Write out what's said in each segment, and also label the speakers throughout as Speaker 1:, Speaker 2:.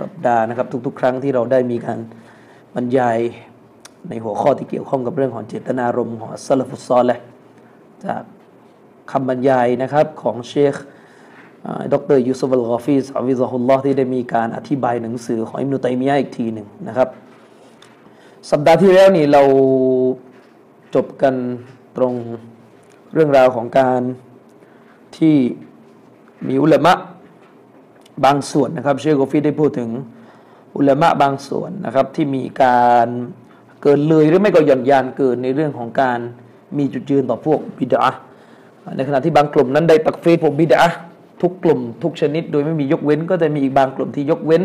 Speaker 1: สัปดาห์นะครับ ทุก ๆ ครั้งที่เราได้มีการบรรยายในหัวข้อที่เกี่ยวข้องกับเรื่องของเจตนารมณ์ของสซาลฟุตซอลและจากคำบรรยายนะครับของเชคดรยูซุฟอัลกอฟีสอาวิซฮุลลอฮ์ที่ได้มีการอธิบายหนังสือของอิมนุตัยมียะอีกทีหนึ่งนะครับ สัปดาห์ที่แล้วนี่เราจบกันตรงเรื่องราวของการที่มีอุลามะ บางส่วนนะครับเชคโกฟีได้พูดถึงอุลามะบางส่วนนะครับที่มีการเกินเลยหรือไม่ก็หย่อนยานเกินในเรื่องของการมีจุดยืนต่อพวกบิดาในขณะที่บางกลุ่มนั้นได้ตักฟีรพวกบิดาทุกกลุ่มทุกชนิด โดยไม่มียกเว้น ก็จะมีอีกบางกลุ่มที่ยกเว้น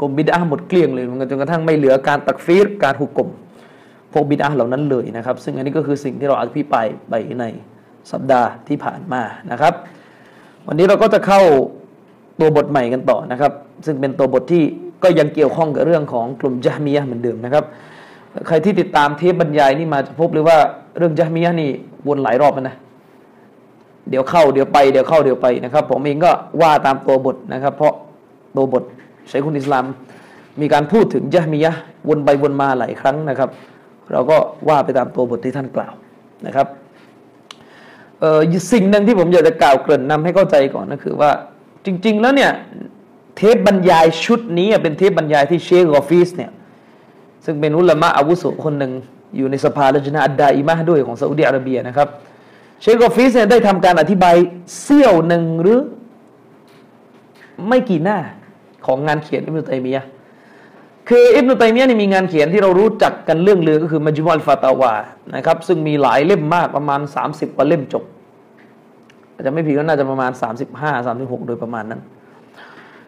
Speaker 1: กลุ่มบิดาหมดเกลี้ยงเลยจนกระทั่งไม่เหลือการตักฟีรการหุกกลมพวกบิดาเหล่านั้นเลยนะครับ ซึ่งอันนี้ก็คือสิ่งที่เราอภิปรายไปในสัปดาห์ที่ผ่านมานะครับ วันนี้เราก็จะเข้า ตัวบทใหม่กันต่อนะครับ ซึ่งเป็นตัวบทที่ก็ยังเกี่ยวข้องกับเรื่องของกลุ่มจามียะเหมือนเดิมนะครับ ใครที่ติดตามเทปบรรยายนี่มาจะพบเลยว่าเรื่องจามียะนี่วนหลายรอบนะ เดี๋ยวเข้าเดี๋ยวไปเดี๋ยวเข้าเดี๋ยวไปนะครับ ผมเองก็ว่าตามตัวบทนะครับ เพราะตัวบทเชคุลอิสลาม มีการพูดถึงจามียะวนไปวนมาหลายครั้งนะครับ เราก็ว่าไปตามตัวบทที่ท่านกล่าวนะครับสิ่งหนึ่งที่ผมอยากจะกล่าวเกริ่นนำให้เข้าใจก่อนก็คือว่า จริง ๆ แล้วเนี่ยเทปบรรยายชุดนี้เป็นเทปบรรยายที่เชคกอฟิสเนี่ยซึ่งเป็นอุลามะอาวุโสคนหนึ่งอยู่ในสภาลจนาอัดดาอิมะห์ด้วยของซาอุดิอาระเบียนะครับเชคกอฟิสเนี่ยได้ทำการอธิบายเสี้ยวหนึ่งหรือ ไม่กี่หน้าของงานเขียนอิบนุตัยมียะคืออิบนุตัยมียะนี่มีงานเขียนที่เรารู้จักกันเรื่องเลือก็คือมัจมุอัลฟาตาวานะครับซึ่งมีหลายเล่มมากประมาณ 30กว่าเล่มจบ อาจจะไม่ผิดก็น่าจะประมาณ 35 36 โดยประมาณนั้น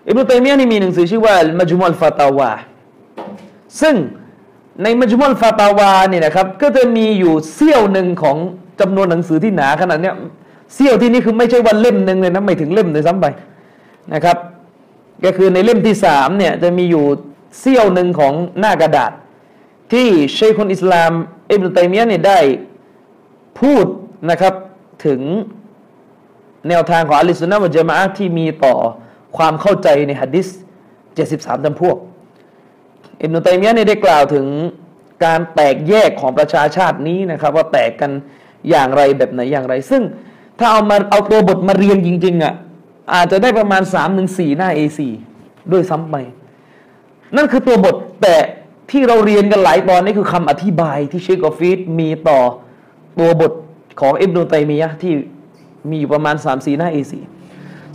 Speaker 1: อิบนุตัยมียะนี่มีหนังสือชื่อว่ามัจมุอัลฟาตาวา ซึ่งในมัจมุอัลฟาตาวาเนี่ยนะครับ ก็จะมีอยู่เสี้ยวหนึ่งของจำนวนหนังสือที่หนาขนาดเนี้ยเสี้ยวที่นี่คือไม่ใช่วันเล่มหนึ่งเลยนะไม่ถึงเล่มเลยซ้ำไปนะครับ ก็คือในเล่มที่สามเนี่ยจะมีอยู่เสี้ยวหนึ่งของหน้ากระดาษ ที่เชคคนอิสลามอิบนุตัยมียะเนี่ยได้พูดนะครับถึง แนวทางของอัลลิสุนนะวะจามะอะห์ที่มีต่อความเข้าใจในหะดิษ73จำพวกอิบนุตัยมียะเนี่ยได้กล่าวถึงการแตกแยกของประชาชาตินี้นะครับ ว่าแตกกันอย่างไรแบบไหนอย่างไร ซึ่งถ้าเอามาเอาตัวบทมาเรียงจริง ๆอะอาจจะได้ประมาณ3-4ถึงหน้า A4 ด้วยซ้ำไป นั่นคือตัวบทแต่ที่เราเรียนกันหลายตอนนี่คือคำอธิบายที่เชคกอฟีดมีต่อตัวบทของอิบนุตัยมียะที่ มีอยู่ประมาณ3-4หน้า A4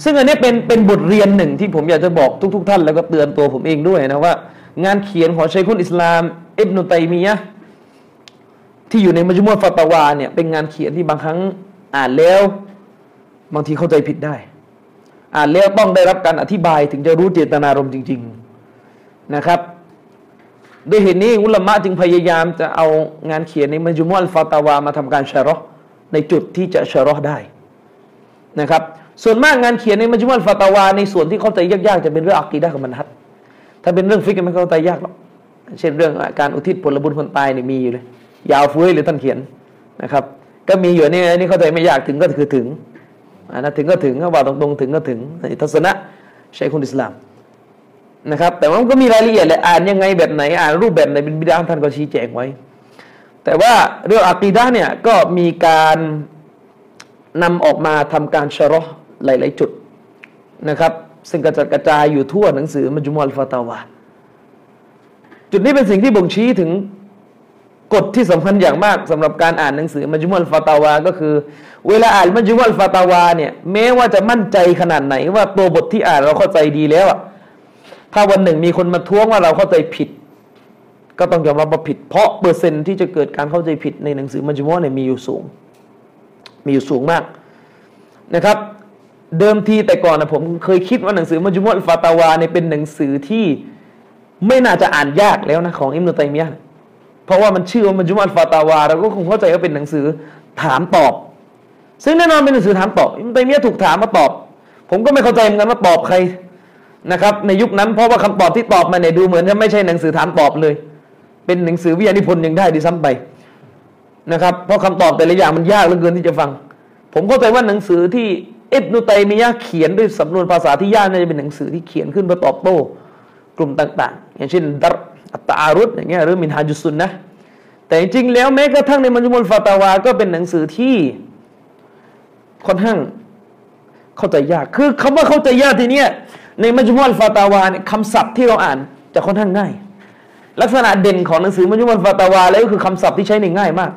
Speaker 1: ซึ่งอันนี้เป็นเป็นบทเรียนหนึ่งที่ผมอยากจะบอกทุกๆท่าน แล้วก็เตือนตัวผมเองด้วยนะว่า งานเขียนของชัยคุลอิสลามอิบนุตัยมียะที่อยู่ในมัจมุอฟาตวาเนี่ยเป็นงานเขียนที่บางครั้งอ่านแล้ว บางทีเข้าใจผิดได้ อ่านแล้วต้องได้รับการอธิบายถึงจะรู้เจตนารมณ์จริง ๆนะครับด้วยเหตุนี้อุลามะจึงพยายามจะเอางานเขียนในมัจมุอัลฟาตาวามาทำการชะรอในจุดที่จะชะรอได้ นะครับ ส่วนมากงานเขียนในมัจมุอัลฟาตาวา ในส่วนที่เข้าใจยากๆจะเป็นเรื่องอักีดะกับมันฮัดถ้าเป็นเรื่องฟิกไม่เข้าใจยากหรอกเช่นเรื่องการอุทิศผลบุญคนตายนี่มีอยู่เลย ยาวฟุ้ยหรือท่านเขียนนะครับ ก็มีอยู่นี่นนี้เข้าใจไม่ยากถึงก็คือถึงอ่านะถึงก็ถึงก็ว่าตรงๆถึงก็ถึงทัศนะใช้คนอิสลามนะครับ แต่ว่ามันก็มีรายละเอียดแหละอ่านยังไงแบบไหนอ่านรูปแบบไหนเป็นบิดาท่านก็ชี้แจงไว้ แต่ว่าเรื่องอักีดะเนี่ยก็มีการ นำออกมาทำการชะรอหลาย ๆ จุดนะครับ ซึ่งกระจัดกระจายอยู่ทั่วหนังสือมัจมุอัลฟาตาวาจุดนี้เป็นสิ่งที่บ่งชี้ถึงกฎที่สำคัญอย่างมากสำหรับการอ่านหนังสือมัจมุอัลฟาตาวาก็คือ เวลาอ่านมัจมุอัลฟาตาวาเนี่ยแม้ว่าจะมั่นใจขนาดไหน ว่าตัวบทที่อ่านเราเข้าใจดีแล้วอะถ้าวันหนึ่งมีคนมาท้วงว่าเราเข้าใจผิด ก็ต้องยอมรับว่าผิด เพราะเปอร์เซ็นต์ที่จะเกิดการเข้าใจผิดในหนังสือมัจมุอัลเนี่ยมีอยู่สูง มีอยู่สูงมากนะครับ เดิมทีแต่ก่อนนะผมเคยคิดว่าหนังสือมัจมุอัลฟาตาวาเนี่ยเป็นหนังสือที่ไม่น่าจะอ่านยากแล้วนะของอิมนุตัยมียะเพราะว่ามันชื่อว่ามัจุมัลฟาตาวาเราก็คงเข้าใจว่าเป็นหนังสือถามตอบ ซึ่งแน่นอนเป็นหนังสือถามตอบอิมนุตัยมียะถูกถามมาตอบ ผมก็ไม่เข้าใจเหมือนกันว่าตอบใครนะครับ ในยุคนั้นเพราะว่าคำตอบที่ตอบมาเนี่ยดูเหมือนจะไม่ใช่หนังสือถามตอบเลย เป็นหนังสือวิทยานิพนธ์ยังได้ดีซ้ำไป นะครับ เพราะคำตอบแต่ละอย่างมันยากเหลือเกินที่จะฟัง ผมเข้าใจว่าหนังสือที่อิบนุตัยมียะเขียนด้วยสำนวนภาษาที่ยากน่าจะเป็นหนังสือที่เขียนขึ้นเพื่อตอบโต้กลุ่มต่าง ๆ อย่างเช่นดัรอัตตารุตอย่างเงี้ยหรือมินฮาจุสุนนะแต่จริงๆแล้วแม้กระทั่งในมัจมุลฟาตาวาก็เป็นหนังสือที่ค่อนข้างเข้าใจยาก คือคำว่าเข้าใจยากทีเนี้ยในมัจมุลฟาตาวาเนี่ยคำศัพท์ที่เราอ่านจะค่อนข้างง่าย ลักษณะเด่นของหนังสือมัจมุลฟาตาวาแล้วก็คือคำศัพท์ที่ใช้ในง่ายมาก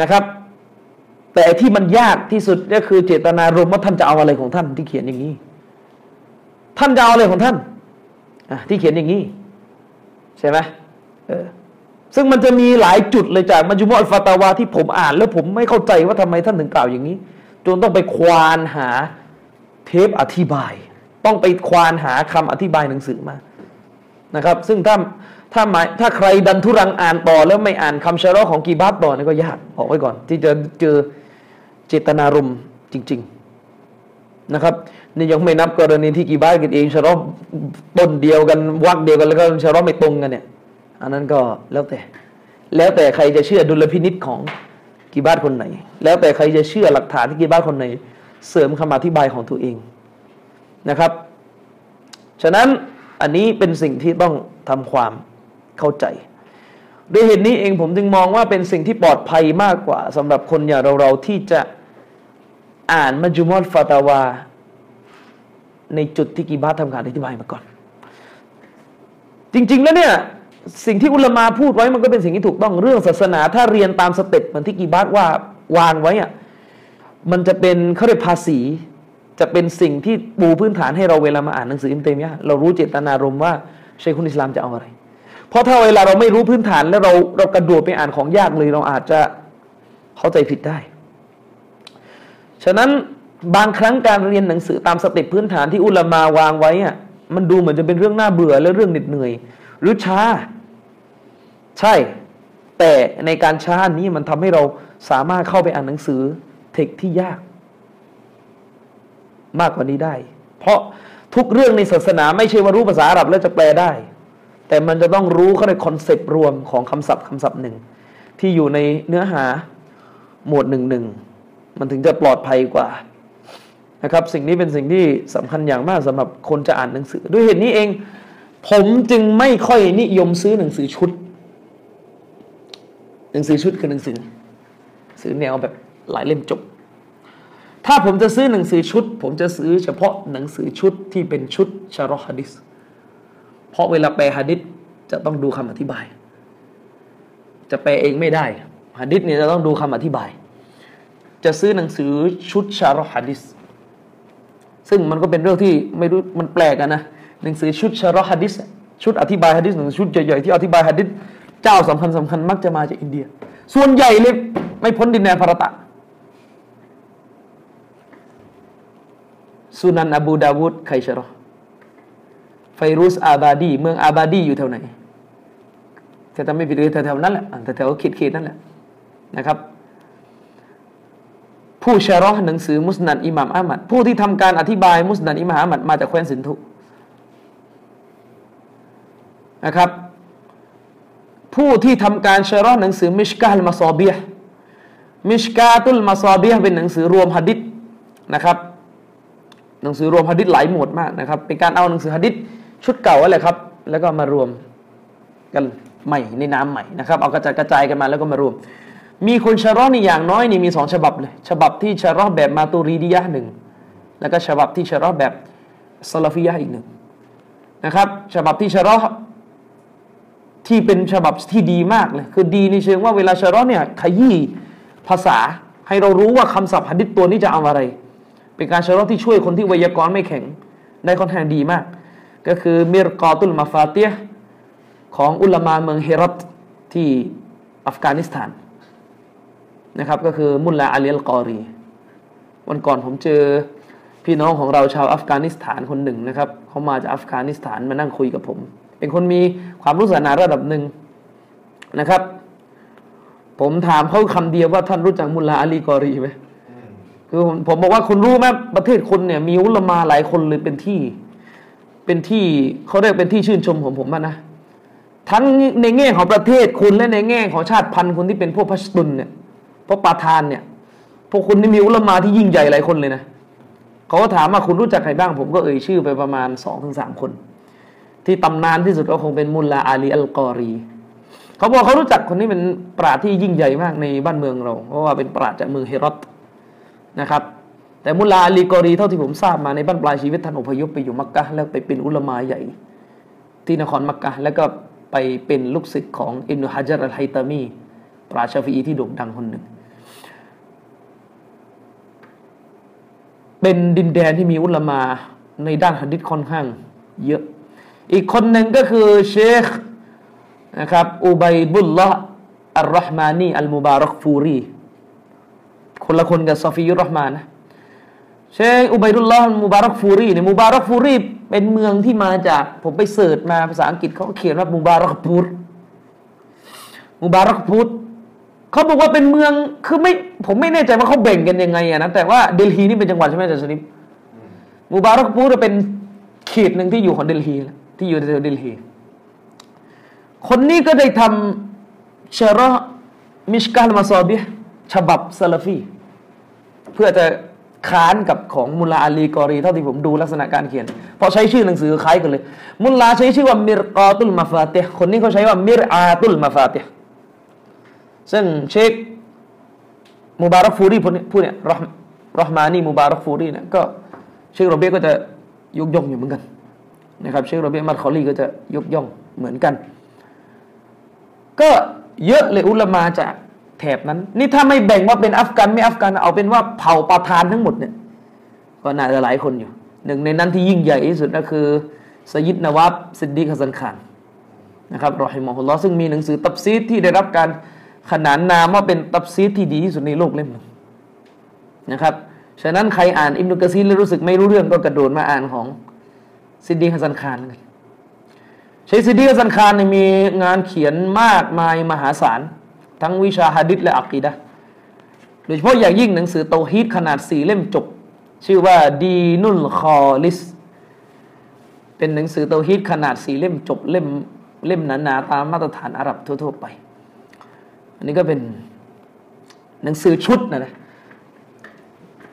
Speaker 1: นะครับ แต่ที่มันยากที่สุดก็คือเจตนารมณ์ว่าท่านจะเอาอะไรของท่านที่เขียนอย่างนี้ ท่านจะเอาอะไรของท่านที่เขียนอย่างนี้ ใช่ไหมเออซึ่งมันจะมีหลายจุดเลยจากมัจจุมอัลฟาตาวาที่ผมอ่าน แล้วผมไม่เข้าใจว่าทำไมท่านถึงกล่าวอย่างนี้ จนต้องไปควานหาเทปอธิบาย ต้องไปควานหาคำอธิบายหนังสือมานะครับ ซึ่งถ้า ถ้าหมายถ้าใครดันทุรังอ่านต่อแล้วไม่อ่านคำชะรอของกีบาตต่อนี่ก็ยากบอกไว้ก่อน ที่จะเจอเจตนารมณ์จริง ๆนะครับนี่ยังไม่นับกรณีที่กีบาตกันเองชะรอต้นเดียวกันวักเดียวกันแล้วก็ชะรอไม่ตรงกันเนี่ยอันนั้นก็แล้วแต่ แล้วแต่ใครจะเชื่อดุลพินิษของกีบาตคนไหน แล้วแต่ใครจะเชื่อหลักฐานที่กีบาตคนไหน เสริมคำอธิบายของตัวเองนะครับ ฉะนั้นอันนี้เป็นสิ่งที่ต้องทำความ เข้าใจ ด้วยเหตุนี้เองผมจึงมองว่าเป็นสิ่งที่ปลอดภัยมากกว่าสำหรับคนอย่างเราเราที่จะอ่านมัจจุมอลฟาตาวา ในจุดที่กีบาททำการอธิบายมาก่อน จริง ๆ แล้วเนี่ยสิ่งที่อุลมาพูดไว้มันก็เป็นสิ่งที่ถูกต้องเรื่องศาสนา ถ้าเรียนตาม step เหมือนที่กิบารว่าวางไว้อะมันจะเป็นเขาเรียกภาษี จะเป็นสิ่งที่ปูพื้นฐานให้เราเวลามาอ่านหนังสืออิมเตมียะเรารู้เจตนารมณ์ว่าเชคุนอิสลามจะเอาอะไร เพราะถ้าเวลาเราไม่รู้พื้นฐานแล้วเราเรากระโดดไปอ่านของยากเลย เราอาจจะเข้าใจผิดได้ ฉะนั้นบางครั้งการเรียนหนังสือตาม step พื้นฐานที่อุลามาวางไว้อะมันดูเหมือนจะเป็นเรื่องน่าเบื่อและเรื่องเหน็ดเหนื่อย หรือช้า ใช่ แต่ในการช้านี้มันทำให้เราสามารถเข้าไปอ่านหนังสือเทคที่ยาก มากกว่านี้ได้ เพราะทุกเรื่องในศาสนาไม่ใช่ว่ารู้ภาษาอาหรับแล้วจะแปลได้ แต่มันจะต้องรู้เข้าใน concept รวมของคำศัพท์คำศัพท์หนึ่ง ที่อยู่ในเนื้อหาหมวดหนึ่งหนึ่งมันถึงจะปลอดภัยกว่านะครับ สิ่งนี้เป็นสิ่งที่สำคัญอย่างมากสำหรับคนจะอ่านหนังสือ ด้วยเหตุนี้เอง ผมจึงไม่ค่อยนิยมซื้อหนังสือชุด หนังสือชุดคือหนังสือซื้อแนวแบบหลายเล่มจบ ถ้าผมจะซื้อหนังสือชุด ผมจะซื้อเฉพาะหนังสือชุดที่เป็นชุดชารอฮะดิษ เพราะเวลาแปลฮะดิษจะต้องดูคำอธิบาย จะแปลเองไม่ได้ฮะดิษเนี่ยจะต้องดูคำอธิบาย จะซื้อหนังสือชุดชารอฮะดิษซึ่งมันก็เป็นเรื่องที่ไม่รู้มันแปลกนะหนังสือชุดชารอฮะดิษชุดอธิบายฮะดิษหนึ่งชุดใหญ่ๆที่อธิบายฮะดิษเจ้าสำคัญสำคัญมักจะมาจากอินเดีย ส่วนใหญ่เลยไม่พ้นดินแดนพารตะสุนันอบูดาวุดไครชรอ ไฟรุสอาบาดี เมืองอาบาดีอยู่แถวไหนถ้าจำไม่ผิดเลยแถวๆนั้นแหละแถวๆเขตๆนั่นแหละนะครับ ผู้ชารอหนังสือมุสนัดอิหม่ามอามัดผู้ที่ทำการอธิบายมุสนัดอิหม่ามอามัดมาจากแคว้นสินธุนะครับ ผู้ที่ทำการชารอหนังสือมิชกาลมาซอเบียมิชกาตุลมาซอเบียเป็นหนังสือรวมหะดิษนะครับ หนังสือรวมหะดิษหลายหมวดมากนะครับ เป็นการเอาหนังสือหะดิษ ชุดเก่าอะไรครับ แล้วก็มารวมกันใหม่ในน้ำใหม่นะครับ เอากระจายกระจายกันมาแล้วก็มารวม มีคนชะรอนี่อย่างน้อยนี่มีสองฉบับเลยฉบับที่ชะรอแบบมาตูรีดียะหนึ่งแล้วก็ฉบับที่ชะรอแบบซาลาฟิยะอีกหนึ่งนะครับ ฉบับที่ชะรอที่เป็นฉบับที่ดีมากเลย คือดีในเชิงว่าเวลาชะรอเนี่ยขยี้ภาษาให้เรารู้ว่าคำศัพท์หะดิษตัวนี้จะเอาอะไร เป็นการชะรอที่ช่วยคนที่ไวยากรณ์ไม่แข็งได้ค่อนข้างดีมาก ก็คือมิรกอตุลมาฟาเตียของอุลามาเมืองเฮรัตที่อัฟกานิสถานนะครับ ก็คือมุลลาอาลีลกอรี วันก่อนผมเจอพี่น้องของเราชาวอัฟกานิสถานคนหนึ่งนะครับเขามาจากอัฟกานิสถานมานั่งคุยกับผม เป็นคนมีความรู้ศาสนาระดับหนึ่งนะครับ ผมถามเขาคำเดียวว่าท่านรู้จักมุลลาอาลีกอรีไหมคือผมผมบอกว่าคุณรู้ไหมประเทศคุณเนี่ยมีอุลามาหลายคนเลยเป็นที่ เป็นที่เขาเรียกเป็นที่ชื่นชมของผมนะ ทั้งในแง่ของประเทศคุณและในแง่ของชาติพันธุ์คนที่เป็นพวกพัชตุนเนี่ยพวกปาทานเนี่ย พวกคุณนี่มีอุลมาที่ยิ่งใหญ่หลายคนเลยนะเขาก็ถามว่าคุณรู้จักใครบ้าง ผมก็เอ่ยชื่อไปประมาณสองถึงสามคน ที่ตำนานที่สุดก็คงเป็นมุลลาอาลีอัลกอรีเขาบอกเขารู้จักคนนี้เป็นปราชญ์ที่ยิ่งใหญ่มากในบ้านเมืองเรา เพราะว่าเป็นปราชญ์จากเมืองเฮรอตนะครับ แต่มุลาอาลีกอรีเท่าที่ผมทราบมาในบ้านปลายชีวิตท่านอพยพไปอยู่มักกะแล้วไปเป็นอุลามาใหญ่ ที่นครมักกะแล้วก็ไปเป็นลูกศิษย์ของอิบนุฮะจัรอัลไฮตามีปราชาฟีที่โด่งดังคนหนึ่ง เป็นดินแดนที่มีอุลามาในด้านหะดิษค่อนข้างเยอะ อีกคนหนึ่งก็คือเชคนะครับอุบัยบุลละอัลรอฮ์มานีอัลมุบารักฟูรี คนละคนกับซอฟียุรรห์มานะ เชคอุบัยดุลลอฮ์มุบารักฟูรีเนี่ยมุบารักฟูรีเป็นเมืองที่มาจากผมไป search มาภาษาอังกฤษเขาเขียนว่ามุบารักพูดมุบารักพูดเขาบอกว่าเป็นเมืองคือไม่ผมไม่แน่ใจว่าเขาแบ่งกันยังไงอะนะแต่ว่าเดลฮีนี่เป็นจังหวัดใช่ไหมอาจารย์สลิมมุบารักพูดเป็นเขตหนึ่งที่อยู่ของเดลฮีที่อยู่ในเดลฮีคนนี้ก็ได้ทำชาระมิชกาลมาซอบีฉบับซาลฟีเพื่อจะ ค้านกับของมุลลาอาลีกอรีเท่าที่ผมดูลักษณะการเขียนพอใช้ชื่อหนังสือคล้ายกันเลย มุลลาใช้ชื่อว่ามิรกาตุลมาฟาเตคนนี้เขาใช้ว่ามิรอาตุลมาฟาเตซึ่งเชคมุบารักฟูรีผู้เนี่ยรอรอมานีมุบารักฟูรีเนี่ยก็เชคโรเบียก็จะยกย่องอยู่เหมือนกันนะครับเชคโรเบียมัดคอลีก็จะยกย่องเหมือนกัน ก็เยอะเลยอุลามาจาก แถบนั้น นี่ถ้าไม่แบ่งว่าเป็นอัฟกันไม่อัฟกันเอาเป็นว่าเผ่าประธานทั้งหมดเนี่ยก็น่าจะหลายคนอยู่ หนึ่งในนั้นที่ยิ่งใหญ่ที่สุดก็คือสยิดนวับสิดดีขสันขานนะครับรอฮิมอฮุลลอซึ่งมีหนังสือตับซีดที่ได้รับการขนานนามว่าเป็นตัฟซีรที่ดีที่สุดในโลกเล่มหนึ่งนะครับฉะนั้นใครอ่านอิมนุกะซีแล้วรู้สึกไม่รู้เรื่องก็กระโดดมาอ่านของซิดดีฮัสันคานเลยใช้ซิดดีฮัสันคานมีงานเขียนมากมายมหาศาล ทั้งวิชาฮะดิษและอักีดะโดยเฉพาะอย่างยิ่งหนังสือโตฮีดขนาดสี่เล่มจบ ชื่อว่าดีนุลคอลิส เป็นหนังสือโตฮีดขนาดสี่เล่มจบเล่มเล่มหนาๆตามมาตรฐานอาหรับทั่ว ๆ ไป อันนี้ก็เป็นหนังสือชุดนะนะ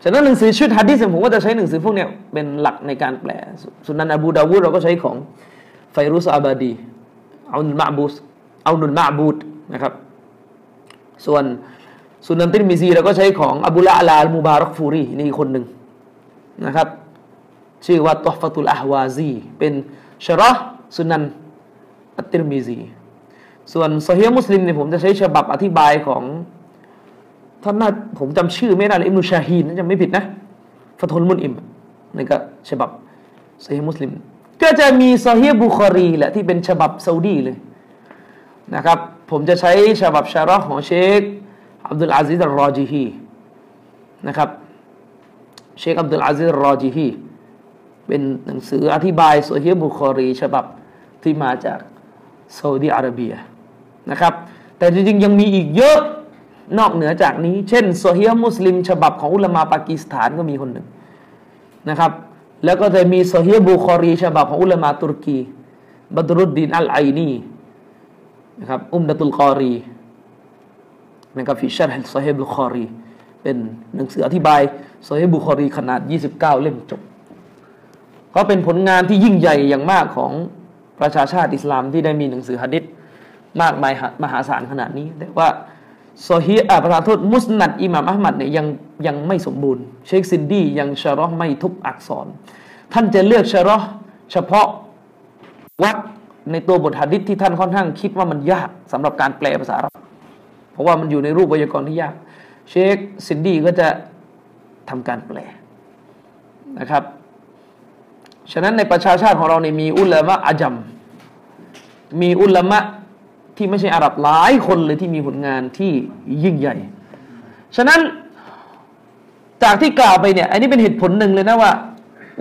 Speaker 1: ฉะนั้นหนังสือชุดฮะดิษผมก็จะใช้หนังสือพวกนี้เป็นหลักในการแปล สุนันอบูดาวูดเราก็ใช้ของไฟรุสอาบาดีเอานุลมาบูสเอานุลมาบูดนะครับ ส่วนสุนันติมิซีเราก็ใช้ของอบุลอาลาลมูบารักฟูรีนี่คนหนึ่งนะครับ ชื่อว่าตอฟตุลอาฮวาซีเป็นชรอสุนันอัตติรมิซีส่วนโซเฮียมุสลิมเนี่ยผมจะใช้ฉบับอธิบายของท่านน่าผมจำชื่อไม่ได้เลยอิมนุชาฮีนจำไม่ผิดนะฟะทุลมุนอิมนี่ก็ฉบับโซเฮียมุสลิม ก็จะมีโซเฮียบุคอรีแหละที่เป็นฉบับซาอุดีเลยนะครับ ผมจะใช้ฉบับชาระของเชคอับดุลอาซิดรอจิฮีนะครับเชคอับดุลอาซิดรอจิฮีเป็นหนังสืออธิบายโซเฮียบุคอรี ฉบับที่มาจากซาอุดีอาระเบียนะครับ แต่จริงๆ ยังมีอีกเยอะนอกเหนือจากนี้ เช่นโซเฮียมุสลิม ฉบับของอุลามาปากีสถานก็มีคนหนึ่งนะครับ แล้วก็จะมีโซเฮียบุคอรี ฉบับของอุลามาตุรกีบัตรุดดินอัลไอนี นะครับอุมดะตุลกอรีนะครับฟิชัรฮัลซอฮีบุคอรีเป็นหนังสืออธิบายซอฮีบุคอรีขนาด 29 เล่มจบ ก็เป็นผลงานที่ยิ่งใหญ่อย่างมากของประชาชาติอิสลามที่ได้มีหนังสือฮะดิษมากมายมหาศาลขนาดนี้ แต่ว่าซอฮีอ่าประธานโทษมุสนัดอิหม่ามอัลมัดเนี่ยยังยังไม่สมบูรณ์ เชคซินดียังชะรอไม่ทุกอักษร ท่านจะเลือกชะรอเฉพาะวัด ในตัวบทหะดิษที่ท่านค่อนข้างคิดว่ามันยากสำหรับการแปลภาษาอาหรับเพราะว่ามันอยู่ในรูปไวยากรณ์ที่ยาก เชคซินดี้ก็จะทำการแปลนะครับ ฉะนั้นในประชาชาติของเราเนี่ยมีอุลามะอาจัมมีอุลามะที่ไม่ใช่อาหรับหลายคนเลยที่มีผลงานที่ยิ่งใหญ่ ฉะนั้นจากที่กล่าวไปเนี่ย อันนี้เป็นเหตุผลหนึ่งเลยนะว่า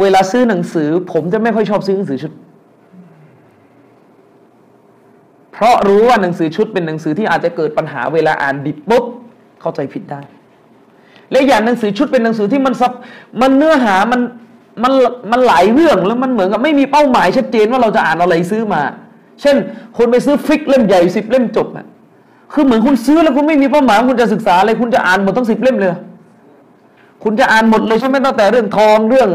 Speaker 1: เวลาซื้อหนังสือ ผมจะไม่ค่อยชอบซื้อหนังสือชุด เพราะรู้ว่าหนังสือชุดเป็นหนังสือที่อาจจะเกิดปัญหาเวลาอ่านดิบปุ๊บเข้าใจผิดได้ และอย่างหนังสือชุดเป็นหนังสือที่มันซับมันเนื้อหามันมันมันหลายเรื่องแล้วมันเหมือนกับไม่มีเป้าหมายชัดเจนว่าเราจะอ่านอะไรซื้อมา เช่นคนไปซื้อฟิกเล่มใหญ่สิบเล่มจบอะคือเหมือนคุณซื้อแล้วคุณไม่มีเป้าหมายคุณจะศึกษาอะไรคุณจะอ่านหมดทั้งสิบเล่มเลย คุณจะอ่านหมดเลยใช่ไหมตั้งแต่เรื่องทองเรื่อง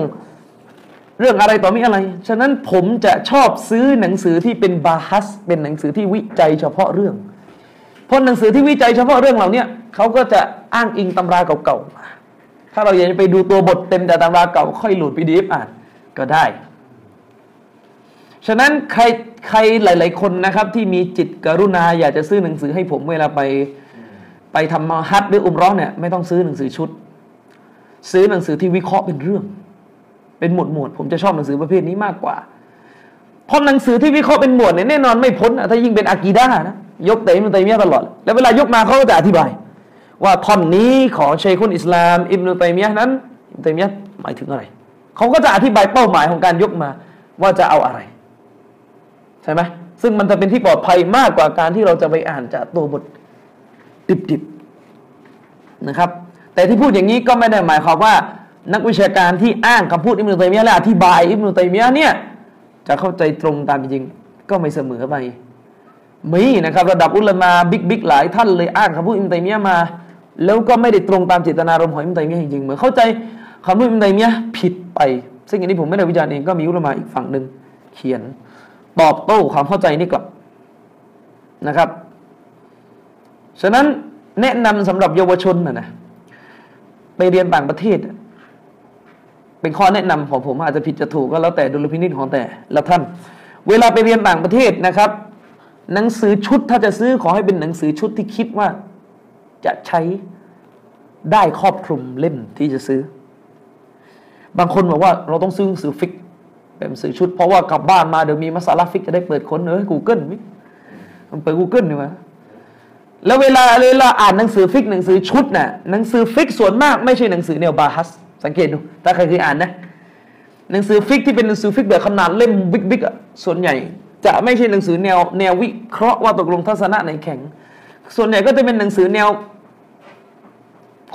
Speaker 1: เรื่องอะไรต่อมีอะไร ฉะนั้นผมจะชอบซื้อหนังสือที่เป็นบาฮัส เป็นหนังสือที่วิจัยเฉพาะเรื่อง เพราะหนังสือที่วิจัยเฉพาะเรื่องเหล่านี้เขาก็จะอ้างอิงตำราเก่าๆ ถ้าเราอยากจะไปดูตัวบทเต็มจากตำราเก่า ค่อยโหลดพีดีเอฟอ่านก็ได้ ฉะนั้นใครใครหลาย ๆ คนนะครับ ที่มีจิตกรุณาอยากจะซื้อหนังสือให้ผมเวลาไปไปทำมาฮัดหรืออุมร้อนเนี่ยไม่ต้องซื้อหนังสือชุด ซื้อหนังสือที่วิเคราะห์เป็นเรื่อง เป็นหมวดหมวดผมจะชอบหนังสือประเภทนี้มากกว่า เพราะหนังสือที่วิเคราะห์เป็นหมวดเนี่ยแน่นอนไม่พ้นถ้ายิ่งเป็นอากีดานะยกเตะมันเตมียตลอด แล้วเวลายกมาเขาก็จะอธิบาย ว่าท่อนนี้ของเชคุนอิสลาม อิบนุตัยมียนั้นอิบนุตัยมียหมายถึงอะไรเขาก็จะอธิบายเป้าหมายของการยกมาว่าจะเอาอะไร ใช่ไหมซึ่งมันจะเป็นที่ปลอดภัยมากกว่าการที่เราจะไปอ่านจากตัวบทดิบๆนะครับ แต่ที่พูดอย่างนี้ก็ไม่ได้หมายความว่า นักวิชาการที่อ้างคำพูดอิบนุตัยมียะและอธิบายอิบนุตัยมียะเนี่ยจะเข้าใจตรงตามจริง ก็ไม่เสมอไปมีนะครับระดับอุลามาบิ๊กบิ๊กหลายท่านเลยอ้างคำพูดอิบนุตัยมียะมา แล้วก็ไม่ได้ตรงตามเจตนารมณ์ของอิบนุตัยมียะจริงๆเหมือนเข้าใจคำพูดอิบนุตัยมียะผิดไป ซึ่งอันนี้ผมไม่ได้วิจารณ์เองก็มีอุลามาอีกฝั่งหนึ่งเขียน ตอบโต้ความเข้าใจนี้กลับนะครับ ฉะนั้นแนะนำสำหรับเยาวชนนะนะไปเรียนต่างประเทศ เป็นข้อแนะนำของผมอาจจะผิดจะถูกก็แล้วแต่ดุลพินิจของแต่ละท่าน เวลาไปเรียนต่างประเทศนะครับ หนังสือชุดถ้าจะซื้อขอให้เป็นหนังสือชุดที่คิดว่าจะใช้ได้ครอบคลุมเล่มที่จะซื้อ บางคนบอกว่าเราต้องซื้อหนังสือฟิกเป็นหนังสือชุด เพราะว่ากลับบ้านมาเดี๋ยวมีมาสาระฟิกจะได้เปิดค้นเออกูเกิลมิมันเปิดกูเกิลดีกว่าแล้วเวลาเวลาอ่านหนังสือฟิกหนังสือชุดน่ะหนังสือฟิกส่วนมากไม่ใช่หนังสือแนวบาฮัส สังเกตดู ถ้าใครเคยอ่านนะ หนังสือฟิกที่เป็นหนังสือฟิกแบบขนาดเล่ม big ๆส่วนใหญ่ จะไม่ใช่หนังสือแนวแนววิเคราะห์ว่าตกลงทัศนะไหนแข็ง ส่วนใหญ่ก็จะเป็นหนังสือแนว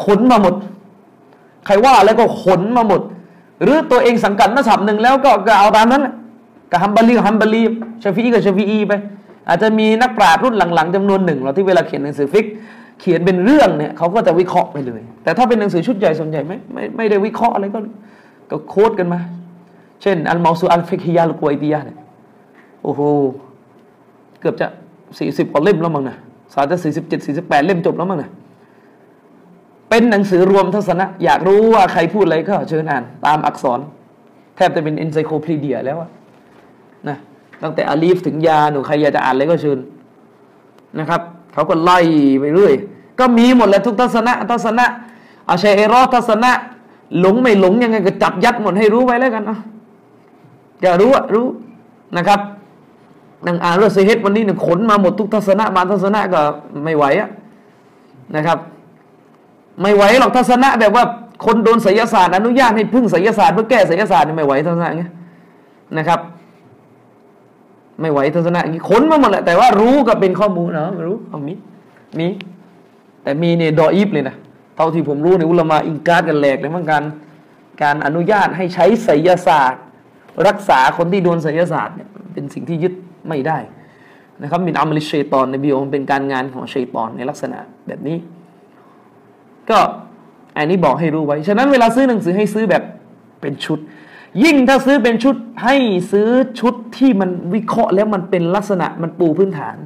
Speaker 1: ขนมาหมด ใครว่าแล้วก็ขนมาหมด หรือตัวเองสังกัดมาสับหนึ่งแล้วก็เอาตามนั้นกับฮัมบารีกับฮัมบารีชาฟีกับชาฟีไป อาจจะมีนักปราชญ์รุ่นหลังๆจำนวนหนึ่งเราที่เวลาเขียนหนังสือฟิก เขียนเป็นเรื่องเนี่ยเขาก็จะวิเคราะห์ไปเลย แต่ถ้าเป็นหนังสือชุดใหญ่ส่วนใหญ่ไม่ไม่ไม่ได้วิเคราะห์อะไรก็ก็โค้ดกันมา เช่น อัลมาซูอัลฟิกฮิยาลกวยตียาเนี่ยโอ้โหเกือบจะสี่สิบกว่าเล่มแล้วมั้งนะสาจะสี่สิบเจ็ดสี่สิบแปดเล่มจบแล้วมั้งนะเป็นหนังสือรวมทัศนะ อยากรู้ว่าใครพูดอะไรก็เชิญอ่าน ตามอักษร แทบจะเป็นเอนไซโคพีเดียแล้วนะตั้งแต่อาลีฟถึงยาหนูใครอยากจะอ่านอะไรก็เชิญนะครับ เขาก็ไล่ไปเรื่อย ก็มีหมดแหละทุกทัศนะ ทัศนะอาชัยเอรอทัศนะ หลงไม่หลงยังไงก็จับยัดหมดให้รู้ไว้แล้วกันอะอย่ารู้อะรู้นะครับนังอานเรื่องเซเฮตวันนี้เนี่ยขนมาหมดทุกทัศนะมาทัศนะก็ไม่ไหวอะนะครับ ไม่ไหวหรอกทัศนะแบบว่าคนโดนศิลศาสตร์อนุญาตให้พึ่งศิลศาสตร์เพื่อแก้ศิลศาสตร์นี่ไม่ไหวทัศนะเงี้ยนะครับ ไม่ไหวทัศนะอย่างนี้ขนมาหมดแหละแต่ว่ารู้ก็เป็นข้อมูลเนาะรู้เอามีมี แต่มีเนี่ยดออีฟเลยนะเท่าที่ผมรู้ในอุลมาอิงการกันแหลกเลยเหมือนกัน การอนุญาตให้ใช้ไสยศาสตร์ รักษาคนที่โดนไสยศาสตร์เนี่ยเป็นสิ่งที่ยึดไม่ได้นะครับมินอัมลิเชตอนในบิโอเป็นการงานของเชตอนในลักษณะแบบนี้ ก็อันนี้บอกให้รู้ไว้ ฉะนั้นเวลาซื้อหนังสือให้ซื้อแบบเป็นชุด ยิ่งถ้าซื้อเป็นชุดให้ซื้อชุดที่มันวิเคราะห์แล้วมันเป็นลักษณะมันปูพื้นฐาน